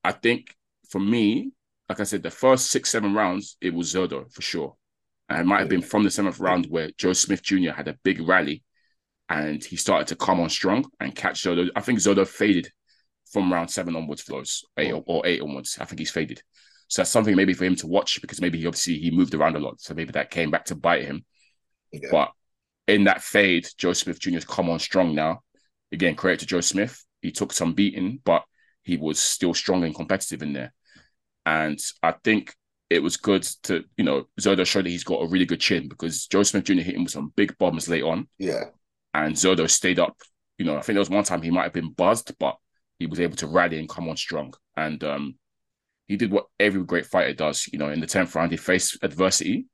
[SPEAKER 3] I think for me, like I said, the first six, seven rounds, it was Zurdo for sure. And it might have been from the seventh round where Joe Smith Jr. had a big rally and he started to come on strong and catch Zurdo. I think Zurdo faded from round seven onwards, Flowz eight or, or eight onwards. I think he's faded. So that's something maybe for him to watch because maybe he obviously he moved around a lot. So maybe that came back to bite him.
[SPEAKER 2] Yeah.
[SPEAKER 3] But in that fade, Joe Smith Jr. has come on strong now. Again, credit to Joe Smith. He took some beating, but he was still strong and competitive in there. And I think it was good to, you know, Zurdo showed that he's got a really good chin because Joe Smith Jr. hit him with some big bombs late on.
[SPEAKER 2] Yeah.
[SPEAKER 3] And Zurdo stayed up. You know, I think there was one time he might have been buzzed, but he was able to rally and come on strong. And um, he did what every great fighter does. You know, in the 10th round, he faced adversity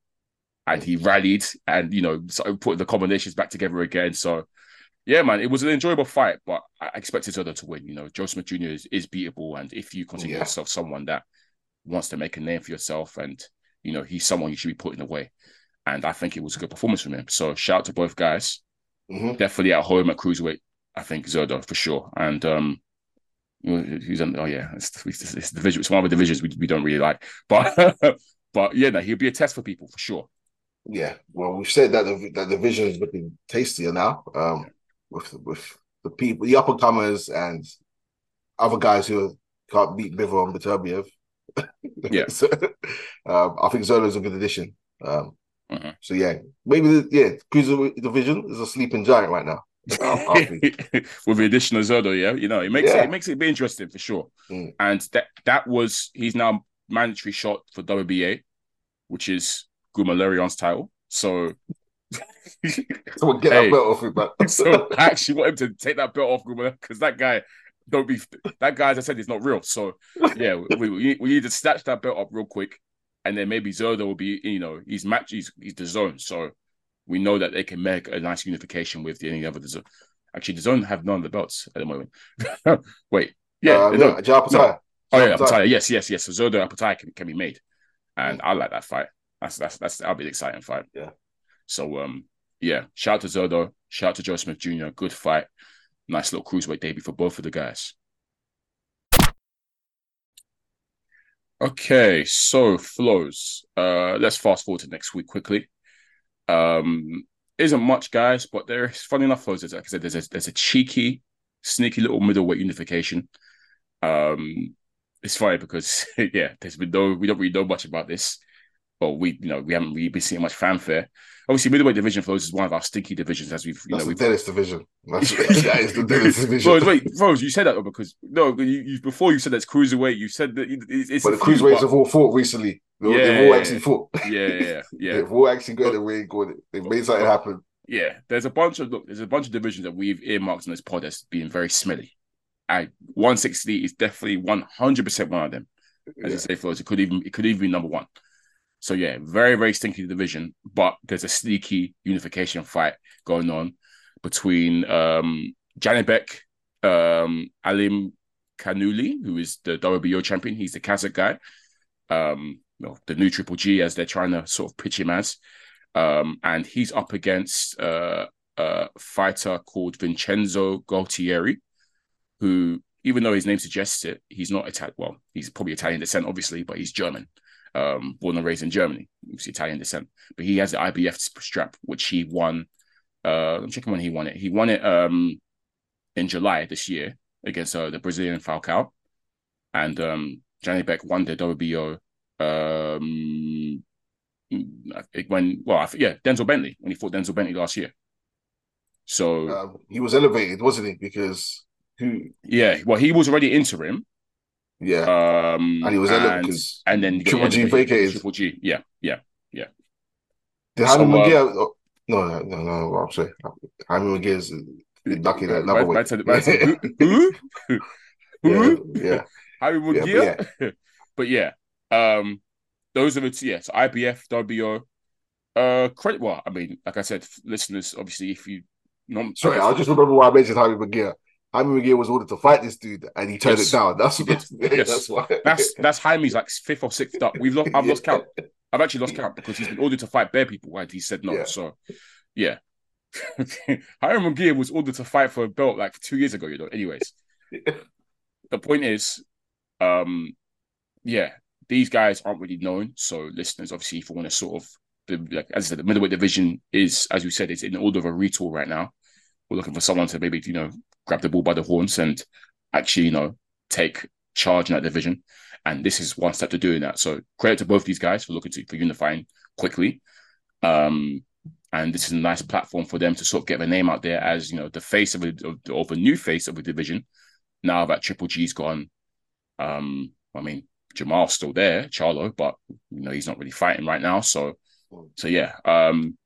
[SPEAKER 3] and he rallied and, you know, putting the combinations back together again. So, yeah, man, it was an enjoyable fight, but I expected Zurdo to win. You know, Joe Smith Jr. is, is beatable. And if you consider
[SPEAKER 2] Yeah.
[SPEAKER 3] yourself someone that wants to make a name for yourself and, you know, he's someone you should be putting away. And I think it was a good performance from him. So, shout out to both guys.
[SPEAKER 2] hmm
[SPEAKER 3] Definitely at home at cruiserweight, I think Zurdo for sure. And, um, he's on. Oh yeah, it's, it's, it's division. It's one of the divisions we, we don't really like, but but yeah, no, he'll be a test for people for sure.
[SPEAKER 2] Yeah. Well, we've said that the that the division is looking tastier now. Um, with with the people, the up and comers, and other guys who can't beat Bivol and Beterbiev.
[SPEAKER 3] Yeah.
[SPEAKER 2] so, um, I think Zurdo's a good addition. Um,
[SPEAKER 3] Mhm.
[SPEAKER 2] so yeah, maybe the, yeah, cruiserweight division is a sleeping giant right now. I- I think.
[SPEAKER 3] With the addition of Zurdo, yeah, you know, it makes
[SPEAKER 2] Yeah.
[SPEAKER 3] it, it makes it be interesting for sure.
[SPEAKER 2] Mm.
[SPEAKER 3] And that that was he's now mandatory shot for WBA, which is Goulamirian's title. So
[SPEAKER 2] Someone get
[SPEAKER 3] Hey.
[SPEAKER 2] that belt off him, man.
[SPEAKER 3] so I actually want him to take that belt off Goulamirian because that guy don't be that guy as I said is not real. So yeah, we, we we need to snatch that belt up real quick, and then maybe Zurdo will be you know he's match he's he's DAZN, so we know that they can make a nice unification with any other DAZN. Actually, DAZN have none of the belts at the moment. Wait, yeah,
[SPEAKER 2] uh,
[SPEAKER 3] no,
[SPEAKER 2] no, Jai Opetaia.
[SPEAKER 3] oh yeah, Opetaia. Yes, yes, yes. So Zurdo Opetaia can, can be made, and I like that fight. That's that's that's that'll be an exciting fight.
[SPEAKER 2] Yeah.
[SPEAKER 3] So um, yeah, shout out to Zurdo, shout out to Joe Smith Jr. Good fight, nice little cruiserweight debut for both of the guys. Okay, so Flowz. Uh, let's fast forward to next week quickly. Um, isn't much, guys, but there's funny enough. Like I said, there's a, there's a cheeky, sneaky little middleweight unification. Um, it's funny because yeah, there's been no we don't really know much about this, but we you know we haven't really been seeing much fanfare. Obviously, middleweight division Flowz is one of our stinky divisions as we've you
[SPEAKER 2] That's
[SPEAKER 3] know
[SPEAKER 2] the
[SPEAKER 3] we've
[SPEAKER 2] Dennis division. That's, that is the Dennis division.
[SPEAKER 3] Rose, wait, Rose, you said that because no, you, you before you said that's cruiserweight. You said that it- it's, it's
[SPEAKER 2] but the cruiserweights have all fought recently. They've,
[SPEAKER 3] Yeah,
[SPEAKER 2] they've all actually fought.
[SPEAKER 3] yeah, yeah, yeah,
[SPEAKER 2] They've all actually got
[SPEAKER 3] But-
[SPEAKER 2] the ring going. They've made something happen.
[SPEAKER 3] yeah. There's a bunch of look. There's a bunch of divisions that we've earmarked in this pod as being very smelly. I 160 is definitely 100 percent one of them. As
[SPEAKER 2] Yeah.
[SPEAKER 3] you say, Flowz, it could even it could even be number one. So yeah, very very stinky division, but there's a sneaky unification fight going on between um Janibek, um Alim Kanuli, who is the WBO champion. He's the Kazakh guy. Um, the new Triple G, as they're trying to sort of pitch him as. Um, and he's up against uh, a fighter called Vincenzo Gualtieri, who, even though his name suggests it, he's not Italian. Well, he's probably Italian descent, obviously, but he's German, um, born and raised in Germany. He's Italian descent, but he has the IBF strap, which he won. Uh, I'm checking when he won it. He won it um, in July this year against uh, the Brazilian Falcao, and um, Janibek won the WBO. Um, it- when well, I, yeah, Denzel Bentley when he fought Denzel Bentley last year. So
[SPEAKER 2] Um, he was elevated, wasn't he? Because who?
[SPEAKER 3] yeah, well, he was already interim.
[SPEAKER 2] Yeah,
[SPEAKER 3] Um,
[SPEAKER 2] and he was because
[SPEAKER 3] and then
[SPEAKER 2] Triple G
[SPEAKER 3] yeah,
[SPEAKER 2] vacated.
[SPEAKER 3] Triple G, yeah, yeah.
[SPEAKER 2] did
[SPEAKER 3] so,
[SPEAKER 2] Jaime
[SPEAKER 3] uh,
[SPEAKER 2] Munguia? oh, no, no, no, no. I'm saying, Jaime Munguia is lucky that another
[SPEAKER 3] Man-
[SPEAKER 2] way.
[SPEAKER 3] man said- man said, who? Who?
[SPEAKER 2] yeah,
[SPEAKER 3] Who?
[SPEAKER 2] yeah.
[SPEAKER 3] Harry
[SPEAKER 2] but
[SPEAKER 3] yeah, um, those are the two. Yeah, so IBF, WBO. Uh, credit. Well, I mean, like I said, listeners, obviously, if you not
[SPEAKER 2] Sorry, I just remember why I mentioned Jaime Munguia. Jaime Munguia was ordered to fight this dude, and he turned
[SPEAKER 3] Yes.
[SPEAKER 2] it down. That's
[SPEAKER 3] He did.
[SPEAKER 2] that's,
[SPEAKER 3] Yes.
[SPEAKER 2] that's why.
[SPEAKER 3] that's that's Jaime's like fifth or sixth up. We've lost. I've lost count. I've actually lost count because he's been ordered to fight bare people and he said no.
[SPEAKER 2] Yeah.
[SPEAKER 3] So, yeah. Jaime Munguia was ordered to fight for a belt like two years ago, you know. Anyways, the point is, um, yeah, these guys aren't really known. So, listeners, obviously, if you want to sort of, the, like as I said, the middleweight division is, as we said, it's in order of a retool right now. We're looking for someone to maybe, you know, grab the ball by the horns and actually, you know, take charge in that division. And this is one step to doing that. So credit to both these guys for looking to for unifying quickly. Um, and this is a nice platform for them to sort of get their name out there as you know the face of a of, a new face of a division. Now that Triple G's gone, um, I mean Jamal's still there, Charlo, but you know he's not really fighting right now. So, so yeah, um,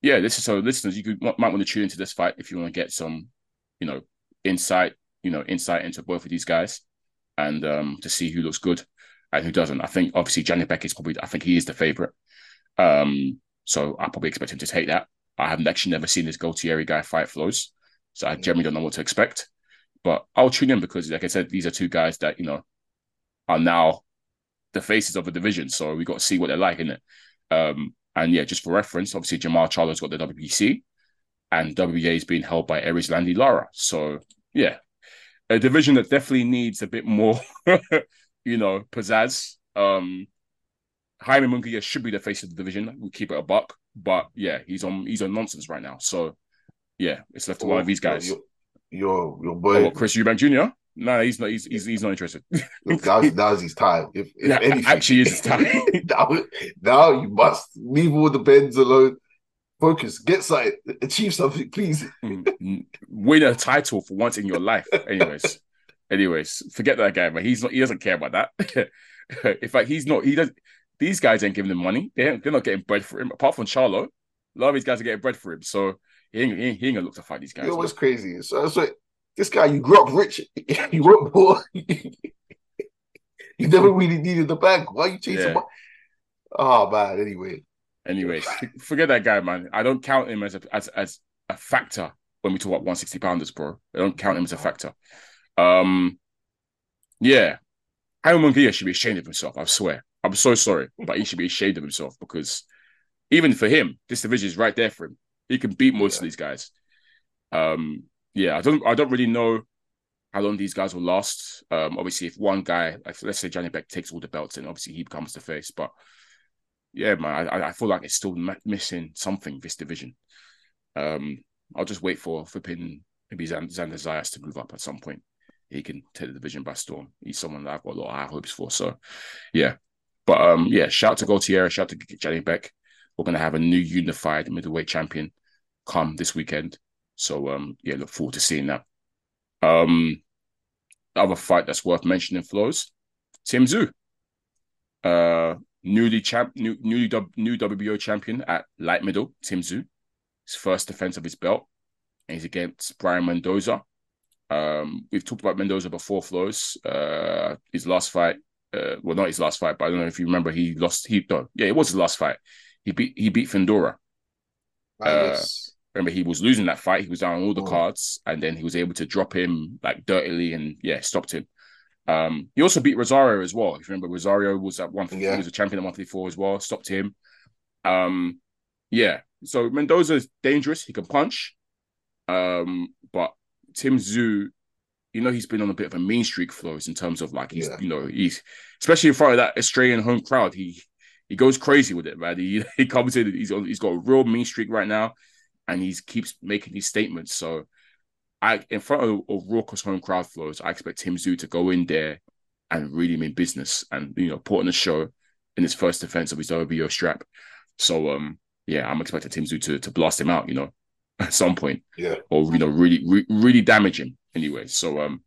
[SPEAKER 3] yeah. This is so listeners, you could, might want to tune into this fight if you want to get some, you know, insight, you know, insight into both of these guys, and um, to see who looks good and who doesn't. I think obviously Janibek Beck is probably, I think he is the favorite. Um, so I probably expect him to take that. I have actually never seen this Gualtieri guy fight Flowz, so I generally don't know what to expect. But I'll tune in because, like I said, these are two guys that you know are now the faces of the division. So we got to see what they're like in it. Um, and yeah, just for reference, obviously Jamal Charlo's got the WBC, and WBA is being held by Erislandy Lara. So yeah, a division that definitely needs a bit more, you know, pizzazz. Um, Jaime Munguia should be the face of the division. We'll keep it a buck, but yeah, he's on he's on nonsense right now. So yeah, it's left to one of these guys.
[SPEAKER 2] Your your, your boy,
[SPEAKER 3] oh, what, Chris Eubank Jr. No, he's not. He's he's, he's not interested.
[SPEAKER 2] Look, that, was, that was his time. If, if
[SPEAKER 3] yeah,
[SPEAKER 2] anything,
[SPEAKER 3] actually, is his time.
[SPEAKER 2] now, now you must leave all the Benns alone. Focus, get something, achieve something, please.
[SPEAKER 3] Mm, win a title for once in your life. Anyways, anyways, forget that guy, but he's not. He doesn't care about that. in fact, he's not. He does. These guys ain't giving him money. They they're not getting bread for him. Apart from Charlo, a lot of these guys are getting bread for him. So he ain't, he ain't, he ain't gonna look to fight these guys.
[SPEAKER 2] You know what's crazy? So, so this guy, you grew up rich. you weren't poor. you never really needed the bank. Why are you chasing? Yeah. Oh man. Anyway.
[SPEAKER 3] Anyway, forget that guy, man. I don't count him as a as as a factor when we talk about 160 pounders, bro. I don't count him as a factor. Um, yeah, Jaime Munguia should be ashamed of himself. I swear. I'm so sorry, but he should be ashamed of himself because even for him, this division is right there for him. He can beat most yeah. of these guys. Um, yeah, I don't I don't really know how long these guys will last. Um, obviously, if one guy, like, let's say Janibek takes all the belts, and obviously he becomes the face. But yeah, man, I, I feel like it's still missing something this division. Um, I'll just wait for flipping maybe Xander Zayas to move up at some point. He can take the division by storm. He's someone that I've got a lot of high hopes for. So, yeah. But um, yeah, shout to Gualtieri, shout to Janibek. We're gonna have a new unified middleweight champion come this weekend. So um, yeah, look forward to seeing that. Um, other fight that's worth mentioning Flowz, Tim Tszyu, uh, newly champ, new, newly new WBO champion at light middle. Tim Tszyu. his first defense of his belt, and he's against Brian Mendoza. Um, we've talked about Mendoza before, Flowz. Uh, his last fight, uh, well, not his last fight, but I don't know if you remember, he lost. He no, yeah, it was his last fight. He beat he beat Fundora. Uh, yes. Remember, he was losing that fight. He was down on all the oh. cards, and then he was able to drop him like dirtily, and yeah, stopped him. Um, he also beat Rosario as well. If you remember, Rosario was at one. Yeah. He was a champion at one fifty four as well. Stopped him. Um, yeah. So Mendoza is dangerous. He can punch. Um, but Tim Tszyu, you know, he's been on a bit of a mean streak Flowz in terms of like he's, yeah. you know, he's especially in front of that Australian home crowd. He he goes crazy with it, man. He he comes in. He's on, he's got a real mean streak right now and he keeps making these statements. So, I in front of, of raucous home crowd Flowz, I expect Tim Tszyu to go in there and really mean business and you know put on a show in his first defense of his WBO strap. So, um, yeah, I'm expecting Tim Tszyu to to blast him out, you know, at some point,
[SPEAKER 2] yeah,
[SPEAKER 3] or you know, really re- really damage him anyway. So, um,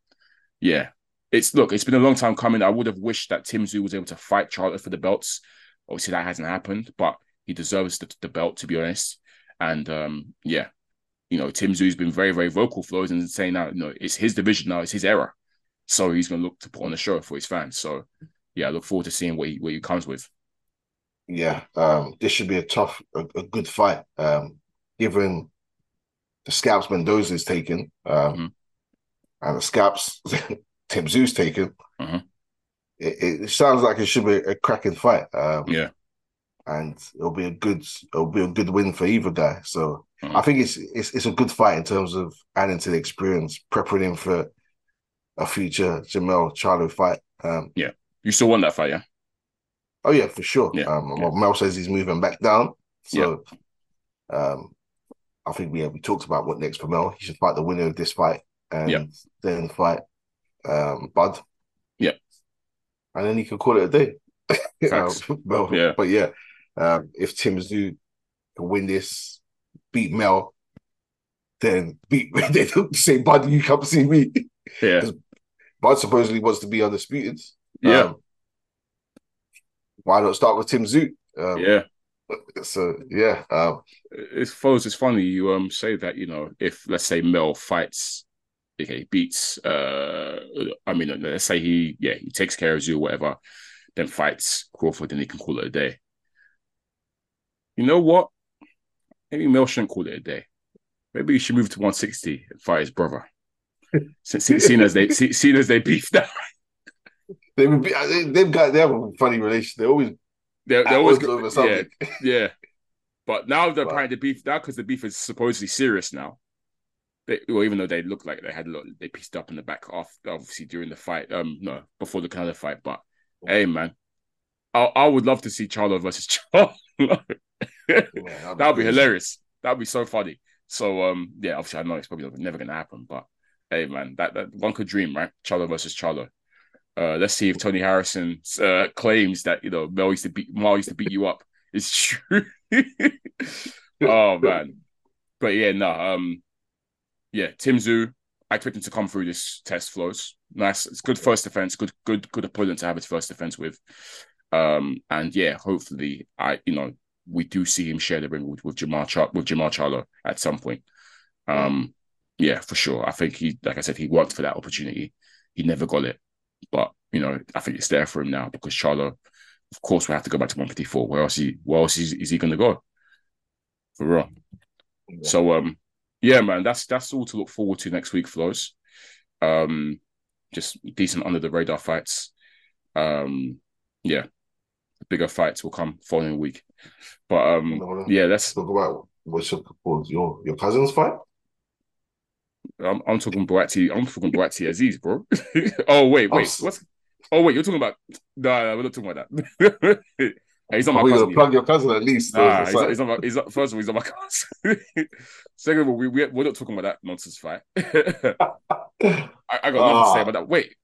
[SPEAKER 3] yeah, it's look, it's been a long time coming. I would have wished that Tim Tszyu was able to fight Charlo for the belts. Obviously, that hasn't happened, but he deserves the, the belt to be honest. And um, yeah, you know, Tim Tszyu's been very, very vocal for those and saying that, you know, it's his division now, it's his era. So he's going to look to put on a show for his fans. So yeah, I look forward to seeing what he, what he comes with.
[SPEAKER 2] Yeah, um, this should be a tough, a, a good fight, um, given the scalps Mendoza's taken, um, mm-hmm. and the scalps Tim Tszyu's taken. Mm-hmm. It, it, sounds like it should be a cracking fight. Um,
[SPEAKER 3] yeah,
[SPEAKER 2] and it'll be a good it'll be a good win for either guy. So mm. I think it's it's it's a good fight in terms of adding to the experience, preparing him for a future Jamel Charlo fight. Um,
[SPEAKER 3] yeah, you still want that fight, yeah?
[SPEAKER 2] Oh yeah, for sure. Yeah. Um, yeah. Mel says he's moving back down, so yeah. um, I think we yeah, we talked about what next for Mel. He should fight the winner of this fight and yeah. then fight um, Bud.
[SPEAKER 3] Yeah.
[SPEAKER 2] and then he can call it a day. Um, Mel-
[SPEAKER 3] Yeah.
[SPEAKER 2] But yeah, um, if Tim Tszyu can win this, beat Mel, then beat they don't say, Bud, you come see me.
[SPEAKER 3] Yeah,
[SPEAKER 2] Bud supposedly wants to be undisputed.
[SPEAKER 3] yeah,
[SPEAKER 2] Um, why not start with Tim Tszyu? Um,
[SPEAKER 3] yeah.
[SPEAKER 2] So yeah, um,
[SPEAKER 3] It's folks. It's funny you um say that. You know, if let's say Mel fights, okay, beats. Uh, I mean, let's say he, yeah, he takes care of Tszyu, whatever, then fights Crawford, then he can call it a day. You know what? Maybe Mel shouldn't call it a day. Maybe he should move to 160 and fight his brother. Since seen as they see- seen as they beefed up.
[SPEAKER 2] they would be. They, they've got they have a funny relation. They always
[SPEAKER 3] they're, they're always
[SPEAKER 2] over
[SPEAKER 3] yeah,
[SPEAKER 2] something.
[SPEAKER 3] Yeah. But now they're apparently the beef now because the beef is supposedly serious now. They, well, even though they look like they had a lot, they pieced up in the back off obviously during the fight. Um, no, before the Canelo fight. But hey, man, I I would love to see Charlo versus Charlo.
[SPEAKER 2] Yeah,
[SPEAKER 3] That'd be hilarious. That'd be so funny. So um, yeah, obviously I know it's probably never gonna happen, but hey, man, that, that one could dream, right? Charlo versus Charlo. Uh, let's see if Tony Harrison uh, claims that you know Mel used to beat Mel used to beat you up. It's true. oh man, but yeah, no, um, yeah, Tim Tszyu. I expect him to come through this test Flowz. Nice, it's good first defense. Good, good, good opponent to have his first defense with. Um, and yeah, hopefully, I you know we do see him share the ring with, with Jamal Char- with Jamal Charlo at some point. Um, yeah, for sure. I think he, like I said, he worked for that opportunity. He never got it, but you know, I think it's there for him now because Charlo, of course, we have to go back to 154. Where else he, where else is, is he going to go? For real.
[SPEAKER 2] Yeah.
[SPEAKER 3] So, um, yeah, man, that's that's all to look forward to next week, Flowz. Um, just decent under the radar fights. Um, yeah, bigger fights will come following week. But um, yeah, let's.
[SPEAKER 2] talk about what's your your your cousin's fight.
[SPEAKER 3] I'm, I'm talking Boati. I'm talking Boati Aziz, bro. oh wait, wait,
[SPEAKER 2] s-
[SPEAKER 3] what's? Oh wait, you're talking about? No, no, we're not talking about that. Hey, he's not my
[SPEAKER 2] Are
[SPEAKER 3] cousin.
[SPEAKER 2] plug your cousin at least?
[SPEAKER 3] Nah, he's not, he's not my, he's not, first of all, he's not my cousin. Second of all, we, we, we're not talking about that nonsense fight. I. I got nothing to say
[SPEAKER 2] Ah.
[SPEAKER 3] about that. Wait,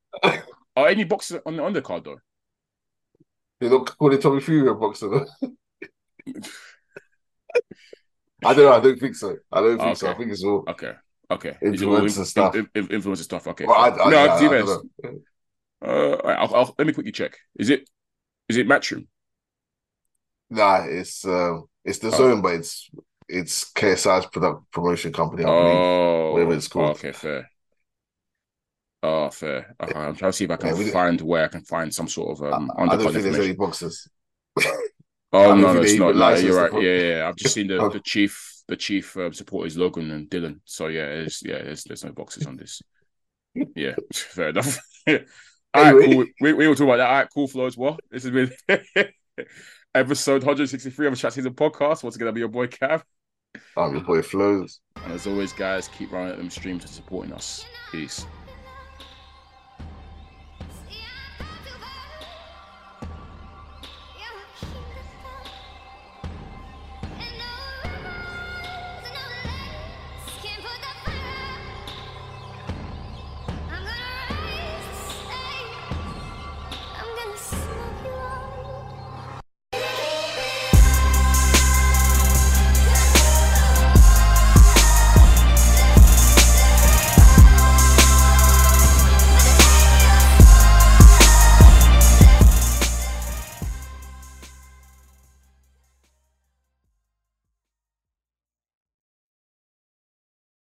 [SPEAKER 3] are any boxers on the undercard though?
[SPEAKER 2] They don't call it Tommy Fury a boxer. I don't know. I don't think so. I don't think so. I think it's all.
[SPEAKER 3] Okay, okay.
[SPEAKER 2] Influencer
[SPEAKER 3] in-
[SPEAKER 2] stuff.
[SPEAKER 3] in- in- influencer stuff. Okay.
[SPEAKER 2] Well, I. I,
[SPEAKER 3] no,
[SPEAKER 2] I,
[SPEAKER 3] see,
[SPEAKER 2] I don't know.
[SPEAKER 3] Uh, all right, I'll, I'll, let me quickly check. Is it is it Matchroom?
[SPEAKER 2] Nah, it's um, it's the
[SPEAKER 3] Oh.
[SPEAKER 2] zone, but it's it's KSI's product promotion company. I believe.
[SPEAKER 3] Oh,
[SPEAKER 2] whatever it's called.
[SPEAKER 3] Okay, fair. Oh, fair. Okay, I'm trying to see if I can
[SPEAKER 2] Yeah,
[SPEAKER 3] find where I can find some sort of um
[SPEAKER 2] I, I don't think there's any
[SPEAKER 3] information. Oh no, no, it's not. No,
[SPEAKER 2] licensed
[SPEAKER 3] you're right. Yeah, yeah. I've just seen the,
[SPEAKER 2] Oh.
[SPEAKER 3] the chief. The chief um, support is Logan and Dillon. So yeah, it's, yeah. There's, there's no boxes on this. Yeah, fair enough. All right,
[SPEAKER 2] Anyway.
[SPEAKER 3] cool. We, we will talk about that. All right, cool, Flowz. Well, this has been episode 163 of the Strap Season podcast. Once again, I'll be your boy Kam.
[SPEAKER 2] I'm your boy Flowz.
[SPEAKER 3] And as always, guys, keep running at them streams and supporting us. Peace.